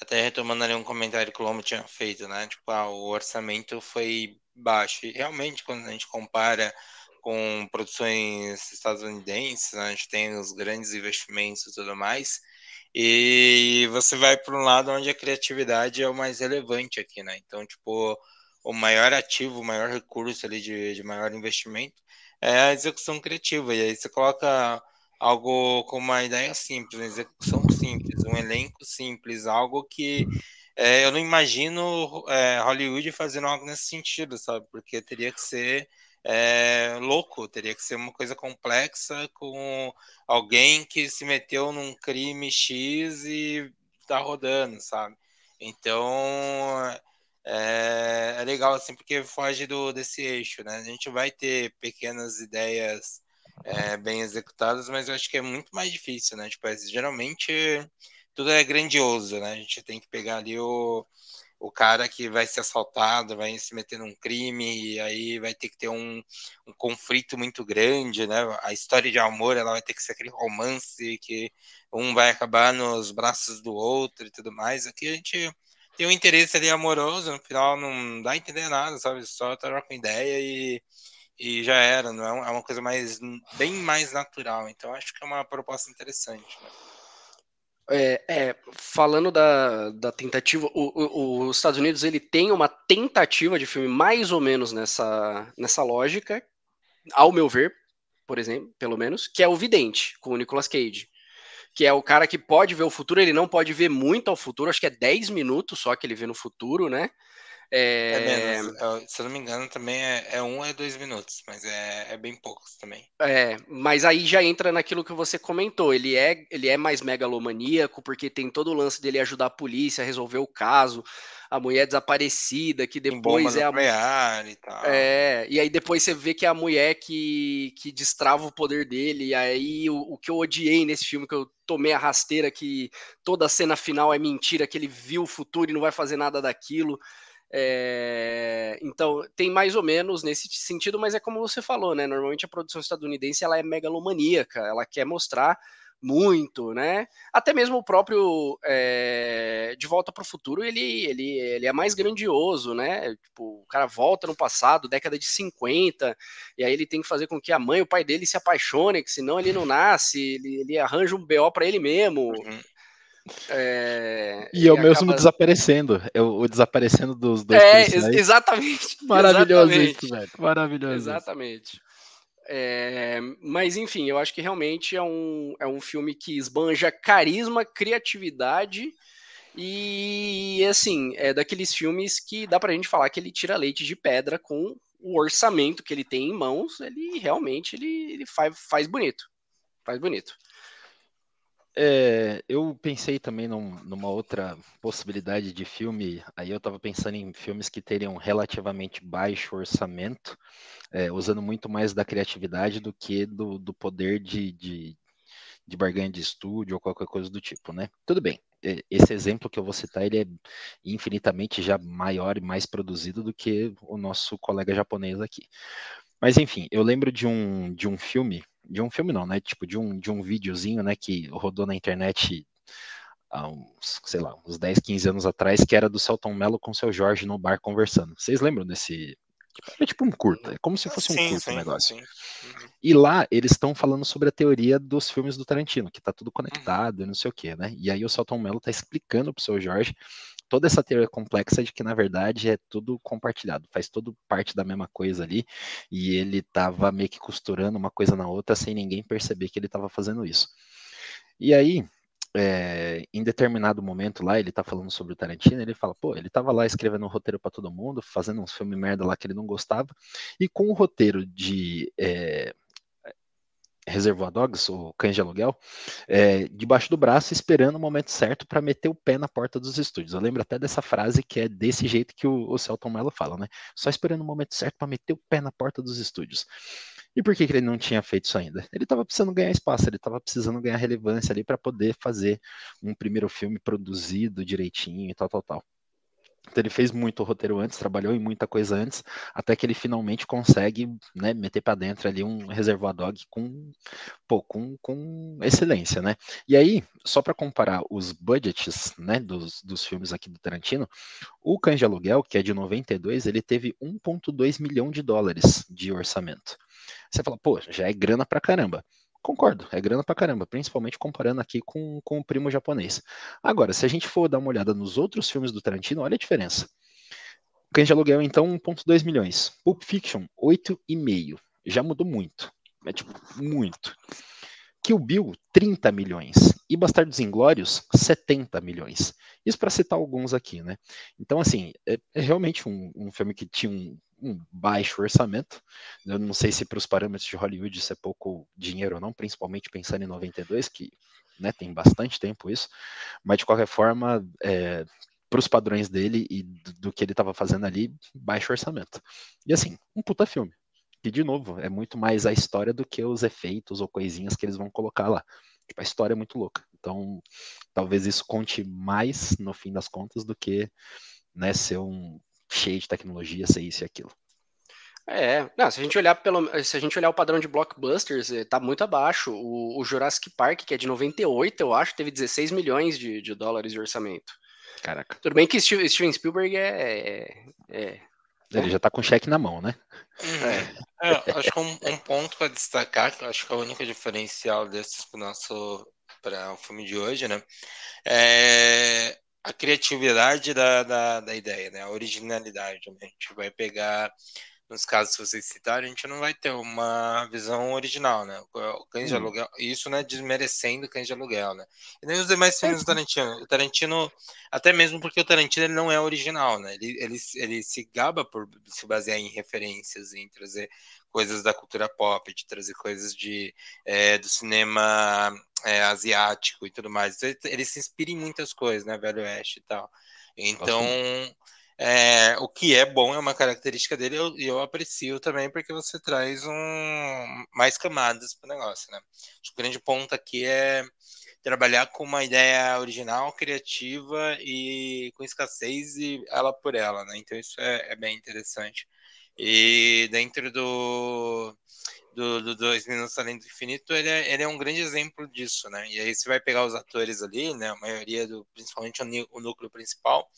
até retomando ali um comentário que o Lomo tinha feito, né? Tipo, ah, o orçamento foi baixo. E realmente, quando a gente compara com produções estadunidenses, né, a gente tem os grandes investimentos e tudo mais, e você vai para um lado onde a criatividade é o mais relevante aqui, né? Então, tipo, o maior ativo, o maior recurso ali de, de maior investimento é a execução criativa. E aí você coloca algo com uma ideia simples, uma execução simples, um elenco simples, algo que é, eu não imagino é, Hollywood fazendo algo nesse sentido, sabe? Porque teria que ser é, louco, teria que ser uma coisa complexa com alguém que se meteu num crime X e tá rodando, sabe? Então é, é legal assim porque foge do desse eixo, né? A gente vai ter pequenas ideias é, bem executadas, mas eu acho que é muito mais difícil, né? Tipo, é, geralmente tudo é grandioso, né? A gente tem que pegar ali o o cara que vai ser assaltado, vai se meter num crime, e aí vai ter que ter um, um, conflito muito grande, né? A história de amor, ela vai ter que ser aquele romance que um vai acabar nos braços do outro e tudo mais. Aqui a gente tem um interesse ali amoroso, no final não dá a entender nada, sabe? Só troca ideia e, e já era, não é, é uma coisa mais bem mais natural. Então acho que é uma proposta interessante, né? É, é, falando da, da tentativa, o, o, os Estados Unidos ele tem uma tentativa de filme mais ou menos nessa, nessa lógica, ao meu ver, por exemplo, pelo menos, que é o Vidente, com o Nicolas Cage. Que é o cara que pode ver o futuro, ele não pode ver muito ao futuro, acho que é 10 minutos só que ele vê no futuro, né? É... é menos. Se eu não me engano, também é, é um é dois minutos, mas é, é bem poucos também. É, mas aí já entra naquilo que você comentou. Ele é, ele é mais megalomaníaco, porque tem todo o lance dele ajudar a polícia a resolver o caso. A mulher desaparecida, que depois é a. E tal. É, e aí depois você vê que é a mulher que, que destrava o poder dele. E aí o, o que eu odiei nesse filme, que eu tomei a rasteira, que toda a cena final é mentira, que ele viu o futuro e não vai fazer nada daquilo. É, então, tem mais ou menos nesse sentido, mas é como você falou, né? Normalmente a produção estadunidense ela é megalomaníaca, ela quer mostrar muito, né? Até mesmo o próprio é, De Volta para o Futuro, ele, ele, ele é mais grandioso, né? Tipo, o cara volta no passado, década de 50, e aí ele tem que fazer com que a mãe e o pai dele se apaixonem, que senão ele não nasce, ele, ele arranja um BO para ele mesmo. Uhum. É, e é o mesmo acaba... desaparecendo. É o, o, desaparecendo dos dois. É, ex exatamente. Maravilhoso exatamente. isso, velho. Maravilhoso. Exatamente. É, mas enfim, eu acho que realmente é um, é um filme que esbanja carisma, criatividade e assim, é daqueles filmes que dá pra gente falar que ele tira leite de pedra com o orçamento que ele tem em mãos, ele realmente ele, ele faz, faz bonito. Faz bonito. É, eu pensei também num, numa outra possibilidade de filme. Aí eu estava pensando em filmes que teriam relativamente baixo orçamento, é, usando muito mais da criatividade do que do, do poder de, de, de barganha de estúdio ou qualquer coisa do tipo, né? Tudo bem. Esse exemplo que eu vou citar ele é infinitamente já maior e mais produzido do que o nosso colega japonês aqui. Mas enfim, eu lembro de um, de um filme de um filme não, né? Tipo, de um, de um videozinho, né, que rodou na internet há uns, sei lá, uns 10, 15 anos atrás, que era do Celton Mello com seu Jorge no bar conversando. Vocês lembram desse? É tipo um curta, é como se fosse um sim, curto sim, negócio. Sim. Uhum. E lá eles estão falando sobre a teoria dos filmes do Tarantino, que tá tudo conectado uhum. e não sei o que, né? E aí o Celton Mello tá explicando pro seu Jorge toda essa teoria complexa de que, na verdade, é tudo compartilhado, faz tudo parte da mesma coisa ali, e ele estava meio que costurando uma coisa na outra sem ninguém perceber que ele estava fazendo isso. E aí, é, em determinado momento lá, ele tá falando sobre o Tarantino, ele fala, pô, ele tava lá escrevendo um roteiro para todo mundo, fazendo uns filmes merda lá que ele não gostava, e com o roteiro de é, Reservoir Dogs, o Cães de Aluguel, é, debaixo do braço, esperando o momento certo para meter o pé na porta dos estúdios. Eu lembro até dessa frase que é desse jeito que o, o Celton Mello fala, né? Só esperando o momento certo para meter o pé na porta dos estúdios. E por que, que ele não tinha feito isso ainda? Ele estava precisando ganhar espaço, ele estava precisando ganhar relevância ali para poder fazer um primeiro filme produzido direitinho e tal, tal, tal. Então ele fez muito roteiro antes, trabalhou em muita coisa antes, até que ele finalmente consegue né, meter para dentro ali um Reservoir Dog com, pô, com, com excelência, né? E aí, só para comparar os budgets né, dos, dos filmes aqui do Tarantino, o Cães de Aluguel, que é de 92, ele teve 1,2 milhão de dólares de orçamento. Você fala, pô, já é grana pra caramba. Concordo, é grana pra caramba, principalmente comparando aqui com, com o primo japonês. Agora, se a gente for dar uma olhada nos outros filmes do Tarantino, olha a diferença. Cães de Aluguel, então, 1,2 milhões. Pulp Fiction, 8,5. Já mudou muito. É tipo, muito. Kill Bill, 30 milhões. E Bastardos Inglórios, 70 milhões. Isso para citar alguns aqui, né? Então, assim, é, é realmente um, um, filme que tinha um, um, baixo orçamento. Eu não sei se para os parâmetros de Hollywood isso é pouco dinheiro ou não, principalmente pensando em 92, que né, tem bastante tempo isso. Mas, de qualquer forma, é, para os padrões dele e do, que ele estava fazendo ali, baixo orçamento. E, assim, um puta filme que, de novo, é muito mais a história do que os efeitos ou coisinhas que eles vão colocar lá. Tipo, a história é muito louca. Então, talvez isso conte mais, no fim das contas, do que né, ser um cheio de tecnologia, ser isso e aquilo. É, não, se a gente olhar pelo, se a gente olhar o padrão de blockbusters, eh, tá muito abaixo. O, o Jurassic Park, que é de 98, eu acho, teve 16 milhões de, de dólares de orçamento. Caraca. Tudo bem que Steven Spielberg é, é, é ele já tá com cheque na mão, né? É. é acho que um, um ponto para destacar, que eu acho que é o único diferencial desses para o nosso para o filme de hoje, né? É a criatividade da, da, da ideia, né? A originalidade. Né? A gente vai pegar nos casos que vocês citaram, a gente não vai ter uma visão original, né? O Cães de hum. Aluguel, isso não é desmerecendo Cães de Aluguel, né? E nem os demais filmes do Tarantino. O Tarantino, até mesmo porque o Tarantino ele não é original, né? Ele, ele, ele se gaba por se basear em referências, em trazer coisas da cultura pop, de trazer coisas de, é, do cinema é, asiático e tudo mais. Ele, ele, se inspira em muitas coisas, né? Velho Oeste e tal. Então... É, o que é bom é uma característica dele e eu, eu, aprecio também porque você traz um, mais camadas para o negócio, né? o grande ponto aqui é trabalhar com uma ideia original, criativa e com escassez e ela por ela, né? Então isso é, é bem interessante. E dentro do, do, do Dois Minutos Além do Infinito, ele é, ele é um grande exemplo disso, né? E aí você vai pegar os atores ali, né? A maioria, do, principalmente o, o núcleo principal,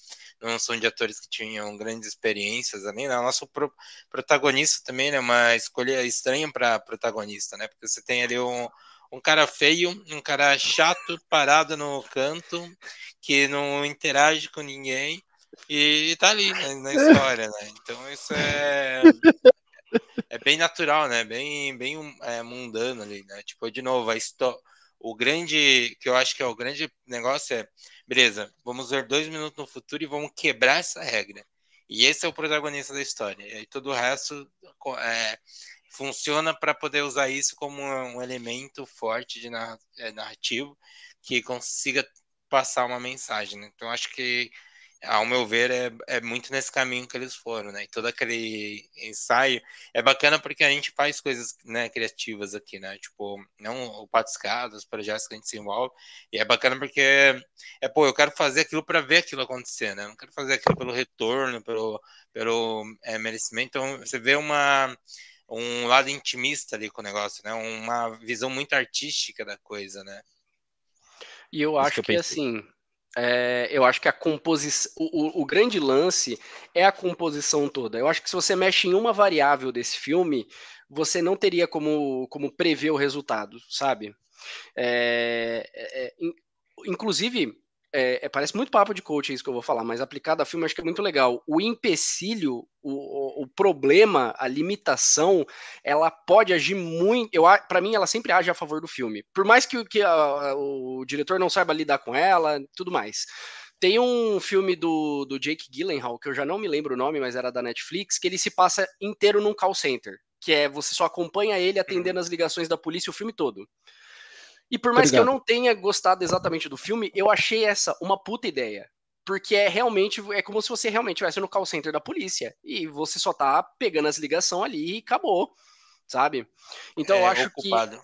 não são de atores que tinham grandes experiências ali, né? O nosso pro, protagonista também né? uma escolha estranha para protagonista, né? Porque você tem ali um, um cara feio, um cara chato, parado no canto, que não interage com ninguém e tá ali né, na história, né? Então isso é é bem natural, né? Bem, bem é, mundano ali, né? Tipo, de novo, a história. O grande, que eu acho que é o grande negócio é, beleza, vamos ver dois minutos no futuro e vamos quebrar essa regra. E esse é o protagonista da história. E aí todo o resto é, funciona para poder usar isso como um elemento forte de é, narrativo que consiga passar uma mensagem. Né? Então acho que ao meu ver, é, é muito nesse caminho que eles foram, né? E todo aquele ensaio é bacana porque a gente faz coisas né, criativas aqui, né? Tipo, não o patiscado, os projetos que a gente se envolve. E é bacana porque é, pô, eu quero fazer aquilo para ver aquilo acontecer, né? Eu não quero fazer aquilo pelo retorno, pelo, pelo é, merecimento. Então, você vê uma um lado intimista ali com o negócio, né? Uma visão muito artística da coisa, né? E eu acho que, que assim, é, eu acho que a composição, o, o, grande lance é a composição toda. Eu acho que se você mexe em uma variável desse filme, você não teria como, como prever o resultado, sabe? É, é, é inclusive, é, é, parece muito papo de coach isso que eu vou falar, mas aplicado a filme acho que é muito legal. O empecilho, o, o, problema, a limitação, ela pode agir muito. Eu, para mim, ela sempre age a favor do filme. Por mais que, que a, o diretor não saiba lidar com ela, tudo mais. Tem um filme do, do Jake Gyllenhaal, que eu já não me lembro o nome, mas era da Netflix, que ele se passa inteiro num call center. Que é você só acompanha ele atendendo as ligações da polícia o filme todo. E por mais Obrigado. que eu não tenha gostado exatamente do filme, eu achei essa uma puta ideia porque é realmente é como se você realmente estivesse no call center da polícia e você só tá pegando as ligações ali e acabou, sabe? Então é, eu acho ocupado. que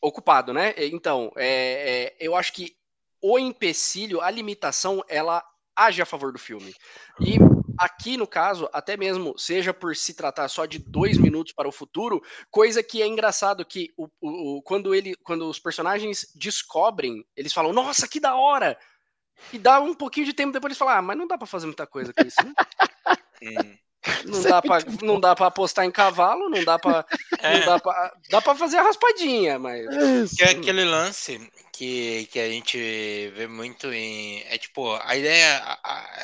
ocupado, né? Então, é, é, eu acho que o empecilho, a limitação, ela age a favor do filme. E aqui no caso, até mesmo seja por se tratar só de dois minutos para o futuro, coisa que é engraçado que o, o, quando ele, quando os personagens descobrem, eles falam, nossa, que da hora! E dá um pouquinho de tempo depois de falar, ah, mas não dá para fazer muita coisa com isso, né? Não dá, pra, não dá pra apostar em cavalo, não dá pra. É. Não dá, pra dá pra fazer a raspadinha, mas. Que é aquele lance que, que a gente vê muito em. É tipo, a ideia.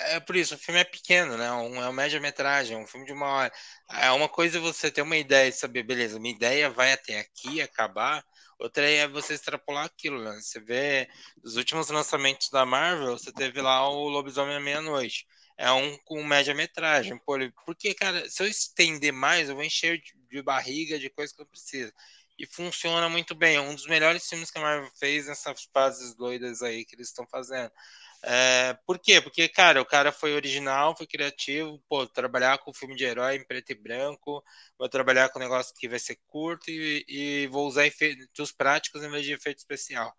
É por isso, o filme é pequeno, né? Um, é uma média-metragem, um filme de uma hora. É uma coisa você ter uma ideia e saber, beleza, minha ideia vai até aqui, acabar. Outra é você extrapolar aquilo, né? Você vê os últimos lançamentos da Marvel, você teve lá o Lobisomem à Meia-Noite. É um com média-metragem. Porque, cara, se eu estender mais, eu vou encher de, de barriga de coisa que eu preciso. E funciona muito bem. É um dos melhores filmes que a Marvel fez nessas fases doidas aí que eles estão fazendo. É, por quê? Porque, cara, o cara foi original, foi criativo, pô, trabalhar com filme de herói em preto e branco, vou trabalhar com um negócio que vai ser curto e, e vou usar efeitos práticos em vez de efeito especial.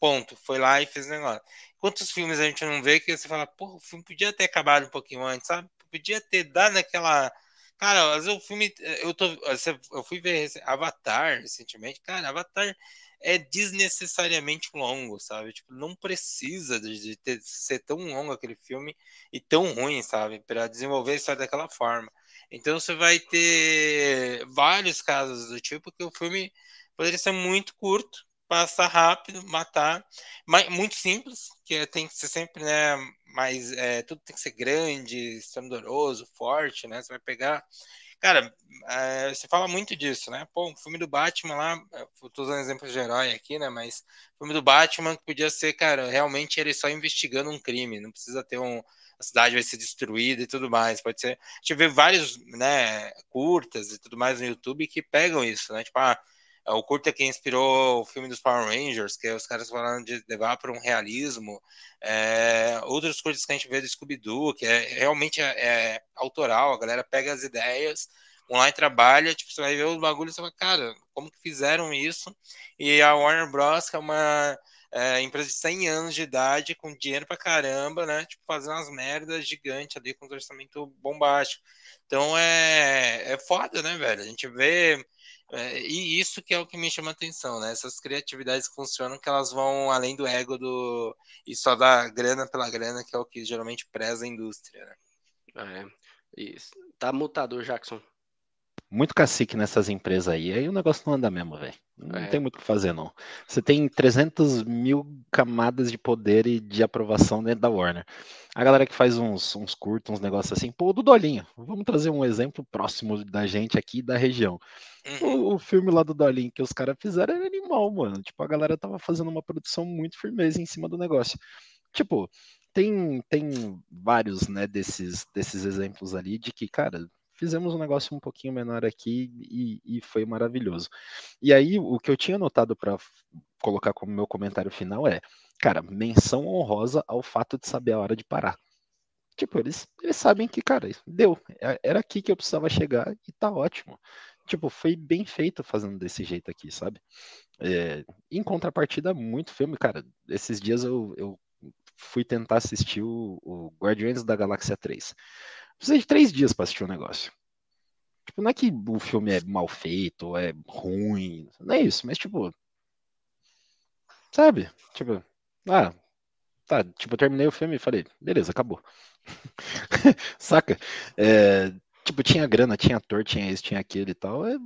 Ponto. Foi lá e fez o negócio. Quantos filmes a gente não vê que você fala, pô, o filme podia ter acabado um pouquinho antes, sabe? Podia ter dado aquela. Cara, às vezes o filme. Eu, tô, eu fui ver Avatar recentemente. Cara, Avatar é desnecessariamente longo, sabe? Tipo, não precisa de, ter, ser tão longo aquele filme e tão ruim, sabe? Para desenvolver a história daquela forma. Então você vai ter vários casos do tipo que o filme poderia ser muito curto, passar rápido, matar, mas muito simples, que é, tem que ser sempre, né? Mas é, tudo tem que ser grande, estandoroso, forte, né? Você vai pegar Cara, é, você fala muito disso, né? Pô, o filme do Batman lá, tô usando exemplos de herói aqui, né? Mas o filme do Batman podia ser, cara, realmente ele só investigando um crime, não precisa ter um. A cidade vai ser destruída e tudo mais. Pode ser. A gente vê vários, né, curtas e tudo mais no YouTube que pegam isso, né? Tipo, ah, o curta que inspirou o filme dos Power Rangers, que é os caras falando de levar para um realismo. É, outros curtas que a gente vê do Scooby-Doo, que é realmente é, é, autoral, a galera pega as ideias, vão lá e trabalha, tipo, você vai ver os bagulhos e você fala, cara, como que fizeram isso? E a Warner Bros., que é uma é, empresa de 100 anos de idade, com dinheiro pra caramba, né? Tipo, fazendo umas merdas gigantes ali, com um orçamento bombástico. Então é, é foda, né, velho? A gente vê é, e isso que é o que me chama atenção, né? Essas criatividades que funcionam, que elas vão além do ego do. e só da grana pela grana, que é o que geralmente preza a indústria, né? É, isso. Tá mutado, Jackson muito cacique nessas empresas aí, aí o negócio não anda mesmo, velho. Não é. tem muito o que fazer, não. Você tem 300 mil camadas de poder e de aprovação dentro da Warner. A galera que faz uns, uns curtos, uns negócios assim, pô, do Dolinho. Vamos trazer um exemplo próximo da gente aqui da região. O, o, filme lá do Dolinho que os caras fizeram era animal, mano. Tipo, a galera tava fazendo uma produção muito firmeza em cima do negócio. Tipo, tem, tem vários, né, desses, desses exemplos ali de que, cara, fizemos um negócio um pouquinho menor aqui e, e foi maravilhoso. E aí, o que eu tinha notado para colocar como meu comentário final é, cara, menção honrosa ao fato de saber a hora de parar. Tipo, eles, eles sabem que, cara, deu. É, era aqui que eu precisava chegar e tá ótimo. Tipo, foi bem feito fazendo desse jeito aqui, sabe? É, em contrapartida, muito filme, cara. Esses dias eu, eu fui tentar assistir o, o Guardiões da Galáxia 3 precisa de três dias para assistir o um negócio. Tipo, não é que o filme é mal feito, ou é ruim, não é isso, mas tipo. Sabe? Tipo, ah, tá, tipo, eu terminei o filme e falei, beleza, acabou. Saca? É, tipo, tinha grana, tinha ator, tinha esse, tinha aquele e tal. É,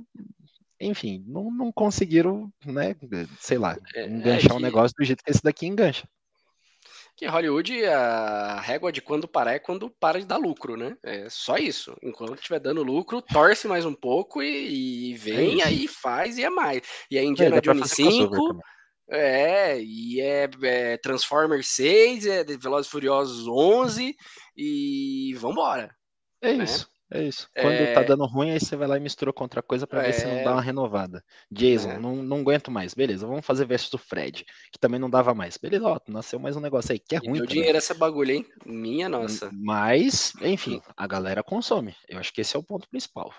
enfim, não, não conseguiram, né, sei lá, é, enganchar é que... um negócio do jeito que esse daqui engancha. Que Hollywood, a régua de quando parar é quando para de dar lucro, né? É só isso. Enquanto estiver dando lucro, torce mais um pouco e, e vem, é aí faz e é mais. E a Indiana é, Jones 5. É, e é, é Transformers 6, é Velozes Furiosos 11 e vambora. É né? isso. É isso. Quando tá é... tá dando ruim, aí você vai lá e mistura com outra coisa para é... ver se não dá é. uma renovada. Jason, é. não, não aguento mais. Beleza, vamos fazer versus do Fred, que também não dava mais. Beleza, ó, nasceu mais um negócio aí que é ruim. Deu dinheiro essa bagulho, hein? Minha nossa. Mas, enfim, a galera consome. Eu acho que esse é o ponto principal.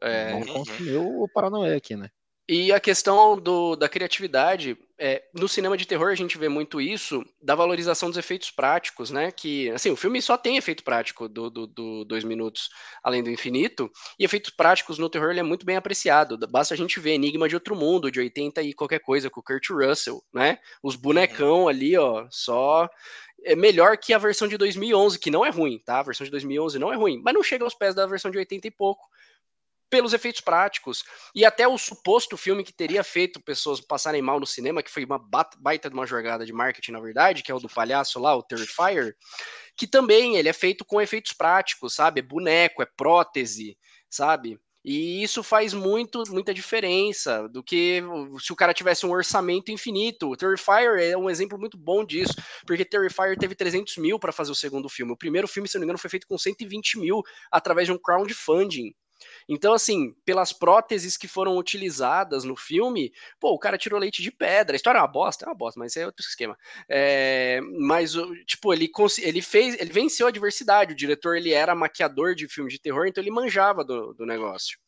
É... Não consumiu o Paranauê aqui, né? E a questão do, da criatividade, é, no cinema de terror a gente vê muito isso da valorização dos efeitos práticos, né? Que, assim, o filme só tem efeito prático do, do, do dois minutos além do infinito, e efeitos práticos no terror ele é muito bem apreciado. Basta a gente ver Enigma de Outro Mundo, de 80 e qualquer coisa, com o Kurt Russell, né? Os bonecão ali, ó, só é melhor que a versão de 2011, que não é ruim, tá? A versão de 2011 não é ruim, mas não chega aos pés da versão de 80 e pouco pelos efeitos práticos. E até o suposto filme que teria feito pessoas passarem mal no cinema, que foi uma baita de uma jogada de marketing, na verdade, que é o do palhaço lá, o Terrifier, que também ele é feito com efeitos práticos, sabe? É boneco, é prótese, sabe? E isso faz muito, muita diferença do que se o cara tivesse um orçamento infinito. O Terrifier é um exemplo muito bom disso, porque Terrifier teve 300 mil para fazer o segundo filme. O primeiro filme, se não me engano, foi feito com 120 mil através de um crowdfunding. Então, assim, pelas próteses que foram utilizadas no filme, pô, o cara tirou leite de pedra. A história é uma bosta, é uma bosta, mas é outro esquema. É, mas, tipo, ele, ele fez, ele venceu a diversidade. O diretor, ele era maquiador de filmes de terror, então ele manjava do, do negócio.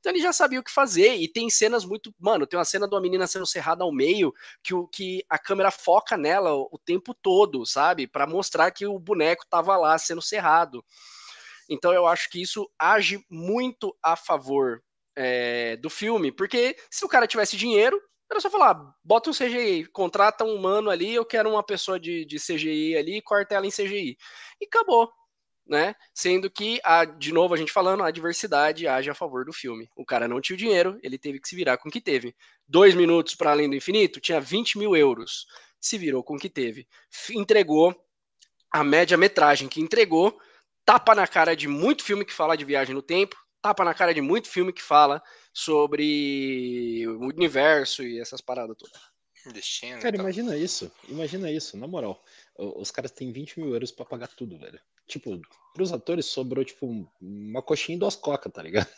Então ele já sabia o que fazer. E tem cenas muito. Mano, tem uma cena de uma menina sendo cerrada ao meio que, o, que a câmera foca nela o, o tempo todo, sabe? para mostrar que o boneco tava lá sendo cerrado. Então eu acho que isso age muito a favor é, do filme, porque se o cara tivesse dinheiro, era só falar, bota um CGI, contrata um humano ali, eu quero uma pessoa de, de CGI ali, corta ela em CGI. E acabou, né? Sendo que, a, de novo, a gente falando, a diversidade age a favor do filme. O cara não tinha o dinheiro, ele teve que se virar com o que teve. Dois minutos para além do infinito, tinha 20 mil euros. Se virou com o que teve. Entregou a média metragem que entregou tapa na cara de muito filme que fala de viagem no tempo, tapa na cara de muito filme que fala sobre o universo e essas paradas todas. Destino, cara, então. imagina isso. Imagina isso, na moral. Os caras têm 20 mil euros pra pagar tudo, velho. Tipo, pros atores sobrou, tipo, uma coxinha e duas cocas, tá ligado?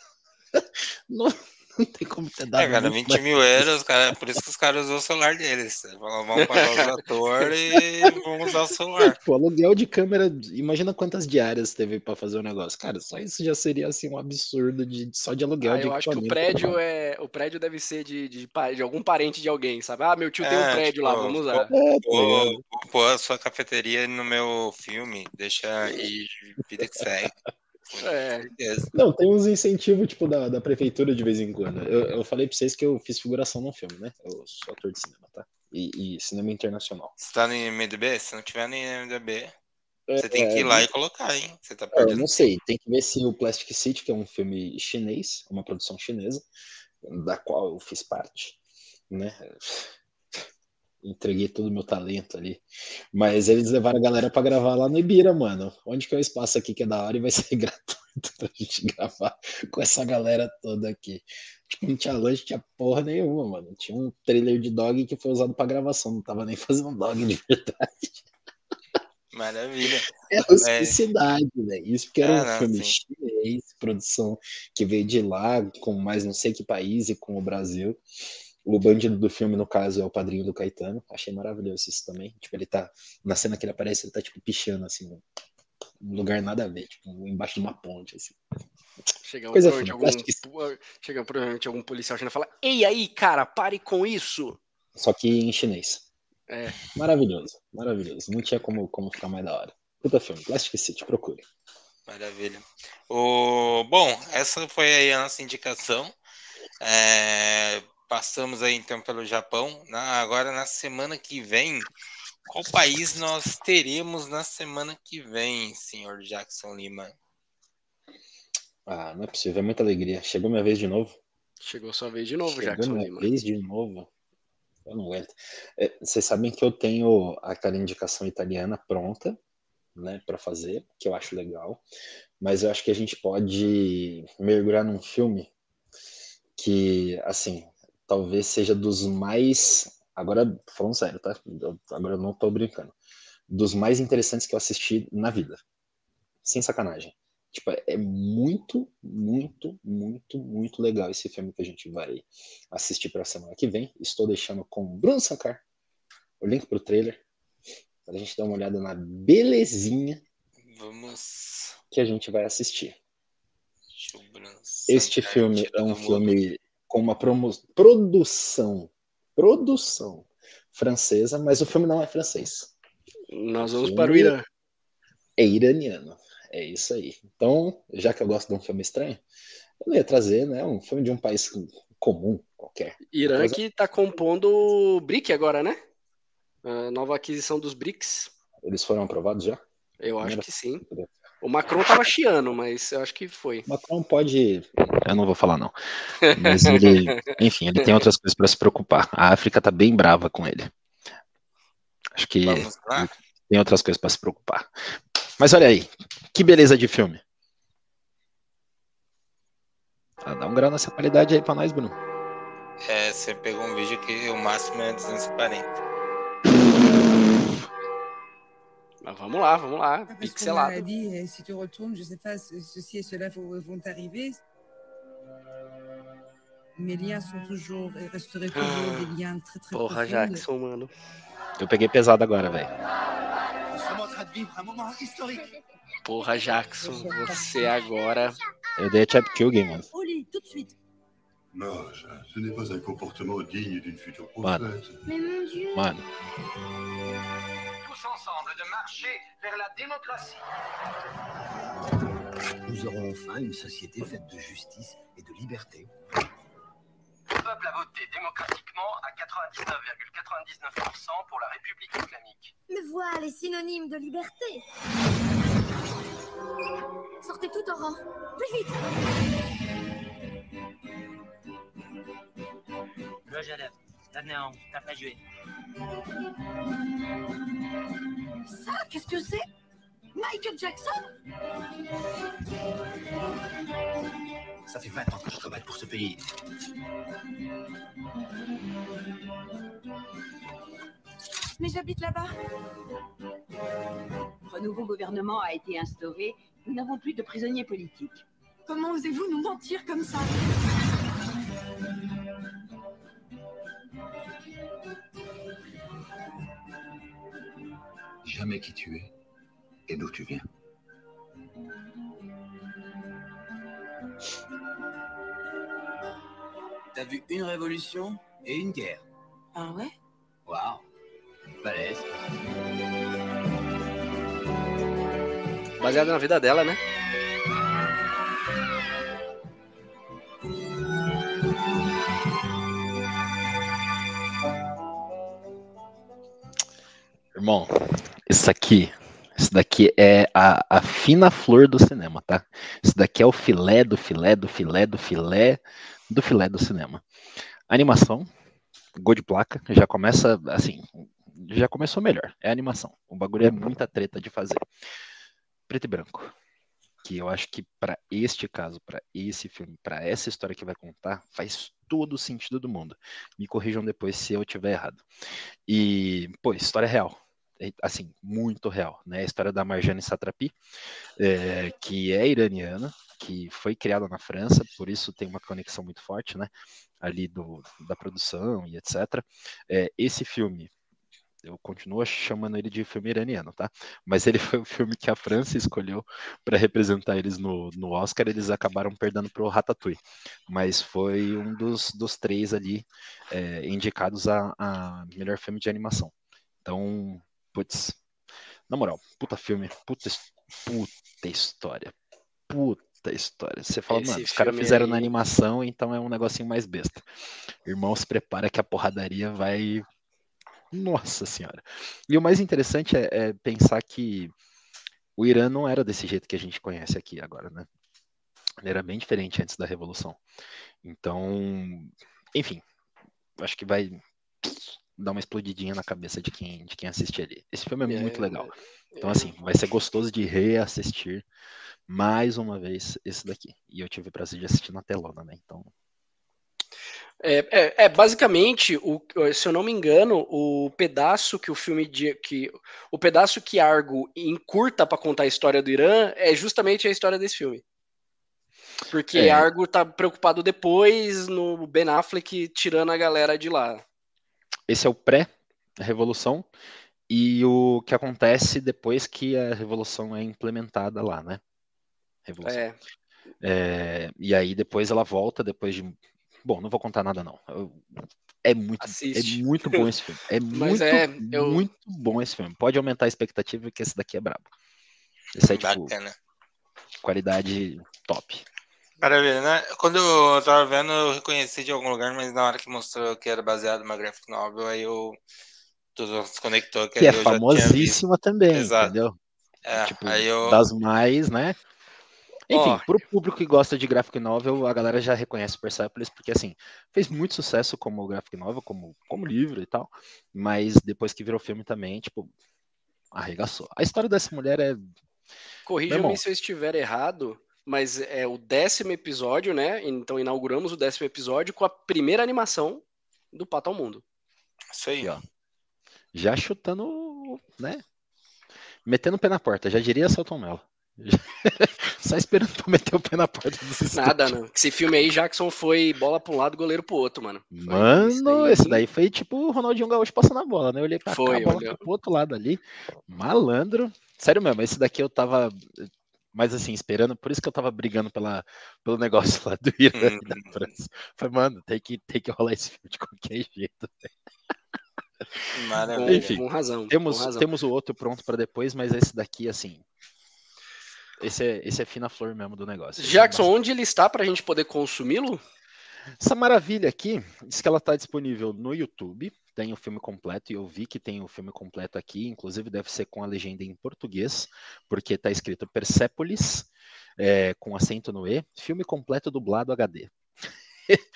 Não, não tem como ter dado. É, cara, 20 mais. mil euros, cara, por isso que os caras usam o celular deles. Vamos pagar os atores e vamos usar o celular. Tipo, aluguel de câmera, imagina quantas diárias teve pra fazer o negócio. Cara, só isso já seria assim um absurdo de, só de aluguel ah, de Eu acho que o prédio é. O prédio deve ser de, de, de, algum parente de alguém, sabe? Ah, meu tio é, tem um é, prédio tipo, lá, vamos usar. É, vou, pôr a sua cafeteria no meu filme, deixa aí, vida que segue. É. Não, tem uns incentivos, tipo, da, da prefeitura de vez em quando. Eu, eu falei pra vocês que eu fiz figuração no filme, né? Eu sou ator de cinema, tá? E, e cinema internacional. Você tá no IMDB? Se não tiver no IMDB, é, você tem que ir lá e colocar, hein? Você tá perdendo. Eu não sei, tem que ver se o Plastic City, que é um filme chinês, uma produção chinesa, da qual eu fiz parte, né? Entreguei todo o meu talento ali. Mas eles levaram a galera para gravar lá no Ibira, mano. Onde que é o espaço aqui que é da hora e vai ser gratuito pra gente gravar com essa galera toda aqui. Tipo, não tinha lanche, tinha porra nenhuma, mano. Tinha um trailer de dog que foi usado para gravação, não tava nem fazendo dog de verdade. Maravilha. É hospicidade, é... né? Isso porque era ah, um não, filme sim. chinês, produção que veio de lá, com mais não sei que país e com o Brasil. O bandido do filme, no caso, é o padrinho do Caetano. Achei maravilhoso isso também. Tipo, ele tá. Na cena que ele aparece, ele tá, tipo, pichando, assim, um lugar nada a ver, tipo, embaixo de uma ponte, assim. Chega Coisa fina, algum, que... chega provavelmente algum policial chinês e fala: Ei aí, cara, pare com isso! Só que em chinês. É. Maravilhoso, maravilhoso. Não tinha como, como ficar mais da hora. Puta filme, Plastic City, procure. Maravilha. O... Bom, essa foi aí a nossa indicação. É... Passamos aí então pelo Japão. Na, agora na semana que vem, qual país nós teremos na semana que vem, senhor Jackson Lima? Ah, não é possível, é muita alegria. Chegou minha vez de novo. Chegou sua vez de novo, Chegou Jackson minha Lima. vez de novo. Eu não aguento. É, vocês sabem que eu tenho aquela indicação italiana pronta, né, para fazer, que eu acho legal. Mas eu acho que a gente pode mergulhar num filme que, assim, talvez seja dos mais. Agora, falando sério, tá? Agora eu não tô brincando. Dos mais interessantes que eu assisti na vida. Sem sacanagem. Tipo, é muito, muito, muito, muito legal esse filme que a gente vai assistir para a semana que vem. Estou deixando com Bruno Sankar o link pro trailer para a gente dar uma olhada na belezinha Vamos. que a gente vai assistir. Este filme é um filme com uma produção, produção francesa, mas o filme não é francês. Nós vamos para o Irã. É iraniano. É isso aí. Então, já que eu gosto de um filme estranho, eu ia trazer né, um filme de um país comum, qualquer. Irã coisa... que está compondo o BRIC agora, né? A nova aquisição dos BRICS. Eles foram aprovados já? Eu acho que sim. O Macron tava chiando, mas eu acho que foi. O Macron pode. Eu não vou falar, não. Mas ele. Enfim, ele tem outras coisas para se preocupar. A África tá bem brava com ele. Acho que tem outras coisas para se preocupar. Mas olha aí, que beleza de filme. Ah, dá um grau nessa qualidade aí pra nós, Bruno. É, você pegou um vídeo que o máximo é 240. Mas vamos lá, vamos lá. Pixelado. Dit, si tu retournes, je sais pas, ceci et cela vont arriver. Mes liens sont toujours et resteraient toujours des liens très très Porra, Jackson, mano. Eu peguei pesado agora, velho. Porra, Jackson, você agora. Eu dei a Chap Kill Game, mano. Ce n'est pas un comportement digne d'une future prophète. Mais mon Dieu. Man. Tous ensemble de marcher vers la démocratie. Nous aurons enfin une société faite de justice et de liberté. Le peuple a voté démocratiquement à 99,99% pour la République islamique. Le voile est synonyme de liberté. Sortez tout en rang. Plus vite Le Danéan, t'as pas joué. Ça, qu'est-ce que c'est? Michael Jackson? Ça fait 20 ans que je travaille pour ce pays. Mais j'habite là-bas. Notre nouveau gouvernement a été instauré. Nous n'avons plus de prisonniers politiques. Comment osez-vous nous mentir comme ça? Jamais qui tu es et d'où tu viens. T'as vu une révolution et une guerre. Ah ouais? Waouh. Balèze. Baseado na vida dela, né? Irmão, isso aqui, isso daqui é a, a fina flor do cinema, tá? Isso daqui é o filé do filé do filé do filé do filé do cinema. Animação, gol de placa, já começa assim, já começou melhor. É animação. O bagulho é muita treta de fazer. Preto e branco. Que eu acho que para este caso, para esse filme, para essa história que vai contar, faz todo o sentido do mundo. Me corrijam depois se eu tiver errado. E, pô, história real assim, muito real, né? A história da Marjane Satrapi, é, que é iraniana, que foi criada na França, por isso tem uma conexão muito forte, né? Ali do, da produção e etc. É, esse filme, eu continuo chamando ele de filme iraniano, tá? Mas ele foi o filme que a França escolheu para representar eles no, no Oscar, eles acabaram perdendo para o Ratatouille, mas foi um dos, dos três ali é, indicados a, a melhor filme de animação. Então, putz, na moral, puta filme, puta, puta história, puta história. Você fala, Esse mano, os caras fizeram aí... na animação, então é um negocinho mais besta. Irmão, se prepara que a porradaria vai. Nossa senhora. E o mais interessante é, é pensar que o Irã não era desse jeito que a gente conhece aqui agora, né? Ele era bem diferente antes da Revolução. Então, enfim, acho que vai dá uma explodidinha na cabeça de quem, de quem assiste ali. Esse filme é, é muito legal. Então, assim, vai ser gostoso de reassistir mais uma vez esse daqui. E eu tive o prazer de assistir na telona, né? Então. É, é, é, basicamente, o, se eu não me engano, o pedaço que o filme de, que o pedaço que Argo encurta para contar a história do Irã é justamente a história desse filme. Porque é. Argo tá preocupado depois no Ben Affleck tirando a galera de lá. Esse é o pré-revolução e o que acontece depois que a revolução é implementada lá, né? Revolução. É. É, e aí depois ela volta depois de Bom, não vou contar nada não. É muito, é muito bom esse filme. É muito, é, eu... muito bom esse filme. Pode aumentar a expectativa que esse daqui é brabo. Esse é tipo Bacana. qualidade top. Maravilha, né? Quando eu tava vendo, eu reconheci de algum lugar, mas na hora que mostrou que era baseado numa graphic novel, aí eu tudo se conectou. Que, que é famosíssima também, Exato. entendeu? É, tipo, aí eu... das mais, né? Enfim, oh. pro público que gosta de graphic novel, a galera já reconhece Persepolis, porque assim, fez muito sucesso como graphic novel, como, como livro e tal, mas depois que virou filme também, tipo, arregaçou. A história dessa mulher é. Corrija-me se eu estiver errado, mas é o décimo episódio, né? Então inauguramos o décimo episódio com a primeira animação do Pato ao Mundo. Isso aí, ó. Já chutando, né? Metendo o pé na porta, já diria Celton Mello. Só esperando pra meter o pé na porta do Nada, não. Esse filme aí, Jackson foi bola pra um lado, goleiro pro outro, mano. Foi mano, daí... esse daí foi tipo o Ronaldinho Gaúcho passando a bola, né? Eu olhei pra foi, cá, a bola pro outro lado ali. Malandro. Sério mesmo, esse daqui eu tava. Mas assim, esperando, por isso que eu tava brigando pela, pelo negócio lá do Irã e da uhum. França. Falei, mano, tem que, tem que rolar esse filme de qualquer jeito. Maravilha. Enfim, com razão, temos, com razão. temos o outro pronto para depois, mas esse daqui, assim, esse é, esse é fina flor mesmo do negócio. Jackson, onde ele está para a gente poder consumi-lo? Essa maravilha aqui, diz que ela está disponível no YouTube, tem o filme completo, e eu vi que tem o filme completo aqui, inclusive deve ser com a legenda em português, porque está escrito Persepolis, é, com acento no E, filme completo dublado HD.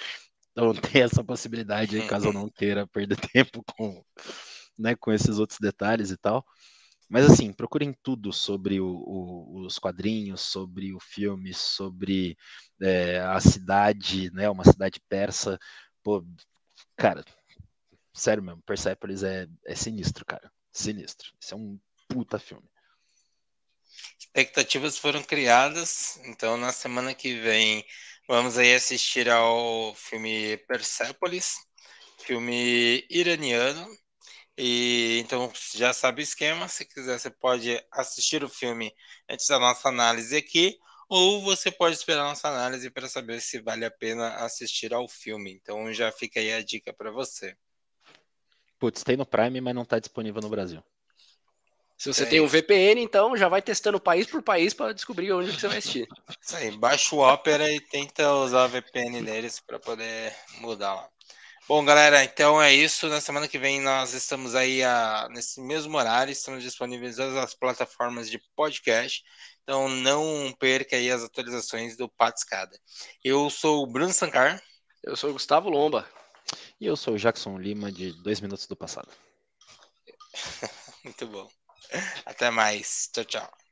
então tem essa possibilidade aí, caso eu não queira perder tempo com, né, com esses outros detalhes e tal. Mas assim, procurem tudo sobre o, o, os quadrinhos, sobre o filme, sobre é, a cidade, né? Uma cidade persa. Pô, cara, sério mesmo, Persepolis é, é sinistro, cara. Sinistro. Isso é um puta filme. Expectativas foram criadas, então na semana que vem vamos aí assistir ao filme Persepolis, filme iraniano, e então já sabe o esquema. Se quiser, você pode assistir o filme antes da nossa análise aqui, ou você pode esperar nossa análise para saber se vale a pena assistir ao filme. Então já fica aí a dica para você. Putz, tem no Prime, mas não está disponível no Brasil. Se você é tem um VPN, então já vai testando país por país para descobrir onde você vai assistir. Isso aí, baixa o Opera e tenta usar o VPN deles para poder mudar lá. Bom, galera, então é isso. Na semana que vem nós estamos aí a, nesse mesmo horário, estamos disponíveis todas as plataformas de podcast. Então não perca aí as atualizações do Patscada. Eu sou o Bruno Sancar. Eu sou o Gustavo Lomba. E eu sou o Jackson Lima, de dois minutos do passado. Muito bom. Até mais. Tchau, tchau.